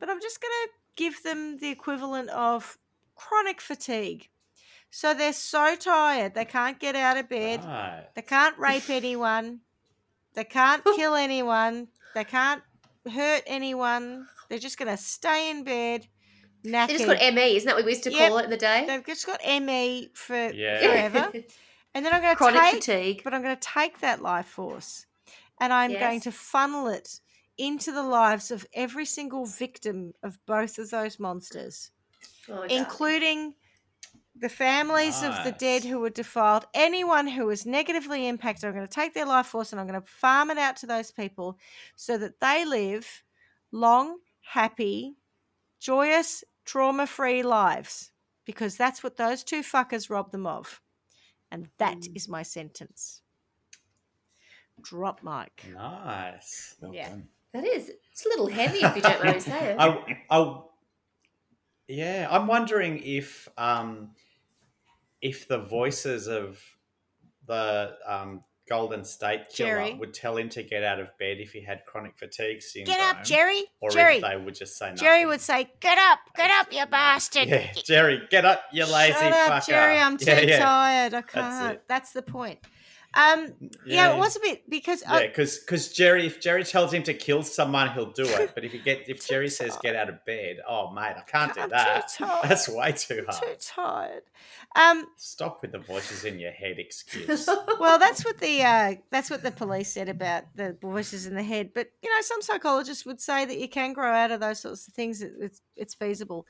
but I'm just going to give them the equivalent of chronic fatigue. So they're so tired, they can't get out of bed.
Right.
They can't rape anyone. They can't kill anyone. They can't hurt anyone. They're just going to stay in bed, knackered.
they just got ME, isn't that what we used to
Yep.
call it in the day?
They've just got ME for
Yeah.
forever. And then I'm going to
Chronic
take,
fatigue.
but I'm going to take that life force, and I'm going to funnel it into the lives of every single victim of both of those monsters
Oh, darling.
including the families of the dead who were defiled, anyone who was negatively impacted. I'm going to take their life force and I'm going to farm it out to those people so that they live long, happy, joyous, trauma free lives because that's what those two fuckers robbed them of. And that is
Mm.
my sentence. Drop mic.
Nice.
Well
Yeah.
done.
that is. It's a little heavy if you don't mind me saying.
I, I, yeah, I'm wondering if um, if the voices of the um, Golden State Killer
Jerry.
would tell him to get out of bed if he had chronic fatigue syndrome.
Get up, Jerry.
Or
Jerry.
if they would just say nothing.
Jerry would say, Get up, get up, you bastard.
Yeah, Jerry, get up, you lazy
Shut up,
fucker.
Jerry. I'm too
yeah, yeah.
tired. I can't.
it.
That's, the point. Um, yeah.
Yeah.
it was a bit because
Yeah,
I,
because Jerry, if Jerry tells him to kill someone, he'll do it. But if you get, if Jerry says get out of bed, oh mate, I can't do
I'm too
that. That's way too hard.
too tired. Um,
Stop with the voices in your head excuse.
well, that's what the uh, that's what the police said about the voices in the head. But you know, some psychologists would say that you can grow out of those sorts of things. It- It's it's feasible.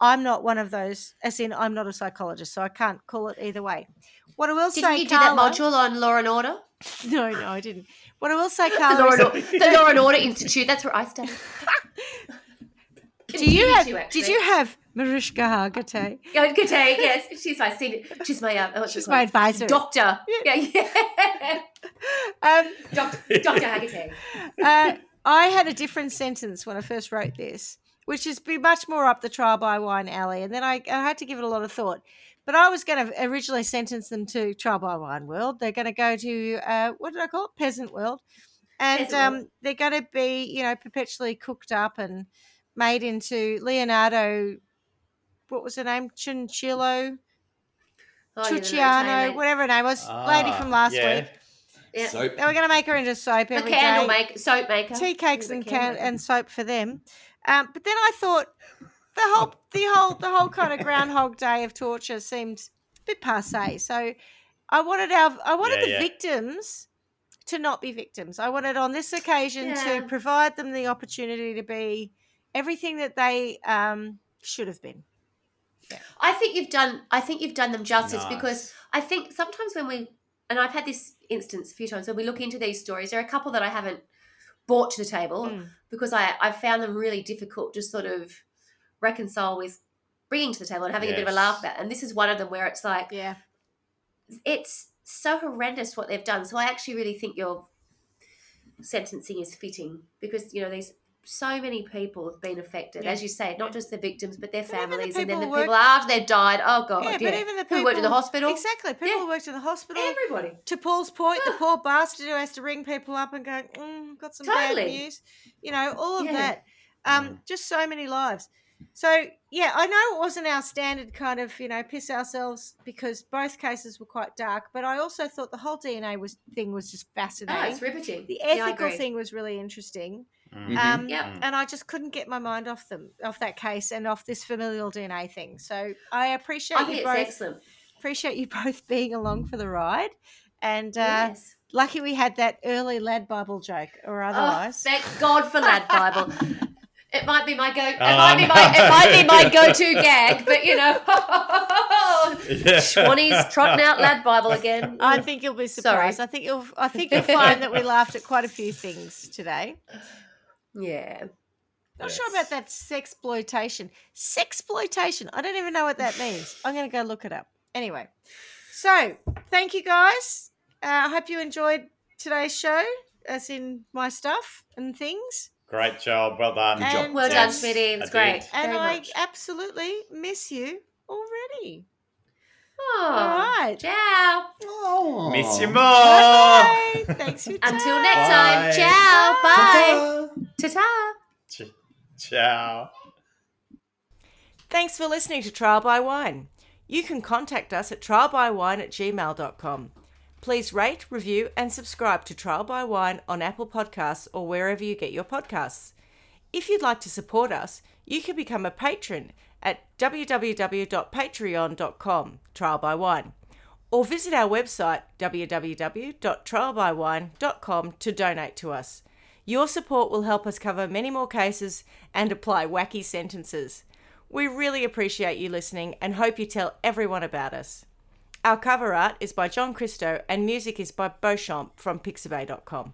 I'm not one of those. As in, I'm not a psychologist, so I can't call it either way. What I will
Didn't
say,
you do that module on Law and Order?
No, no, I didn't. What I will say,
The Law and, Order, the Law and Order Institute. That's where I studied.
do you have?
To,
Did you have Mariska Hargitay.
Good. Yes, she's my senior. She's my uh, what's
She's my advisor.
doctor. Yeah, yeah.
Um,
Doctor Doctor Haggerty.
uh, I had a different sentence when I first wrote this, which is be much more up the trial by wine alley, and then I, I had to give it a lot of thought. But I was going to originally sentence them to trial by wine world. They're going to go to uh, what did I call it? Peasant world, and
Peasant
um,
world.
they're going to be you know perpetually cooked up and made into Leonardo. What was her name? Chinchillo,
Oh,
Chuchiano, whatever her name was, lady from last
yeah.
week.
Yeah.
Soap.
They were going to make her into soap
The
every
candle
day
maker, soap maker.
tea cakes and can and soap for them. Um, but then I thought the whole the whole the whole kind of Groundhog Day of torture seemed a bit passe. So I wanted our I wanted
Yeah,
the
yeah.
victims to not be victims. I wanted on this occasion
Yeah.
to provide them the opportunity to be everything that they um, should have been.
I think you've done. I think you've done them justice
Nice.
because I think sometimes when we and I've had this instance a few times when we look into these stories, there are a couple that I haven't brought to the table
Mm.
because I I found them really difficult to sort of reconcile with bringing to the table and having a bit of a laugh about. And this is one of them where it's like
Yeah.
it's so horrendous what they've done. So I actually really think your sentencing is fitting because you know these so many people have been affected,
Yeah.
as you say, not just the victims but their
But even the
families, and then the
people
people after they've died. Oh god,
yeah,
yeah.
but even the people
who worked in the hospital,
Exactly. People
Yeah.
who worked in the hospital.
everybody.
to Paul's point, the poor bastard who has to ring people up and go, mm, got some bad news. You know, all of
Yeah.
that. Um, Just so many lives. So, yeah, I know it wasn't our standard kind of, you know, piss ourselves because both cases were quite dark, but I also thought the whole DNA was thing was just
Oh,
fascinating.
it's riveting.
the ethical
agree.
thing was really interesting.
Mm.
Mhm.
Um,
Yep.
Mm.
And I just couldn't get my mind off them, off that case and off this familial DNA thing. So I appreciate
I
you
it's
both.
excellent.
Appreciate you both being along for the ride. And uh,
yes.
Lucky we had that early lad Bible joke, or
Oh,
otherwise.
thank God for Lad Bible. It might be my go. It
Oh,
might be
no.
my. It might be my go-to gag, but you know,
Yeah.
Schwanny's trotting out Lad Bible again.
I think you'll be
Sorry.
surprised. I think you'll. I think you'll find that we laughed at quite a few things today.
Yeah.
Not sure about that sexploitation. Sexploitation. I don't even know what that means. I'm going to go look it up. Anyway, so thank you guys. Uh, I hope you enjoyed today's show, as in my stuff and things.
Great job. Well done.
Good job.
Well done,
Yes,
Smitty. It was
I
great.
did.
And
Very
I
much.
absolutely miss you already.
Oh,
All right.
Ciao.
Oh.
Miss you more.
Bye. Thanks for your time.
Until next
Bye.
time. Ciao. Bye.
Ta-ta.
Ta-ta.
Ch- Ciao.
Thanks for listening to Trial by Wine. You can contact us at trialbywine at gmail.com. Please rate, review, and subscribe to Trial by Wine on Apple Podcasts or wherever you get your podcasts. If you'd like to support us, you can become a patron at www.patreon.com, Trial by Wine, or visit our website www.trialbywine.com to donate to us. Your support will help us cover many more cases and apply wacky sentences. We really appreciate you listening and hope you tell everyone about us. Our cover art is by John Christo and music is by Beauchamp from pixabay.com.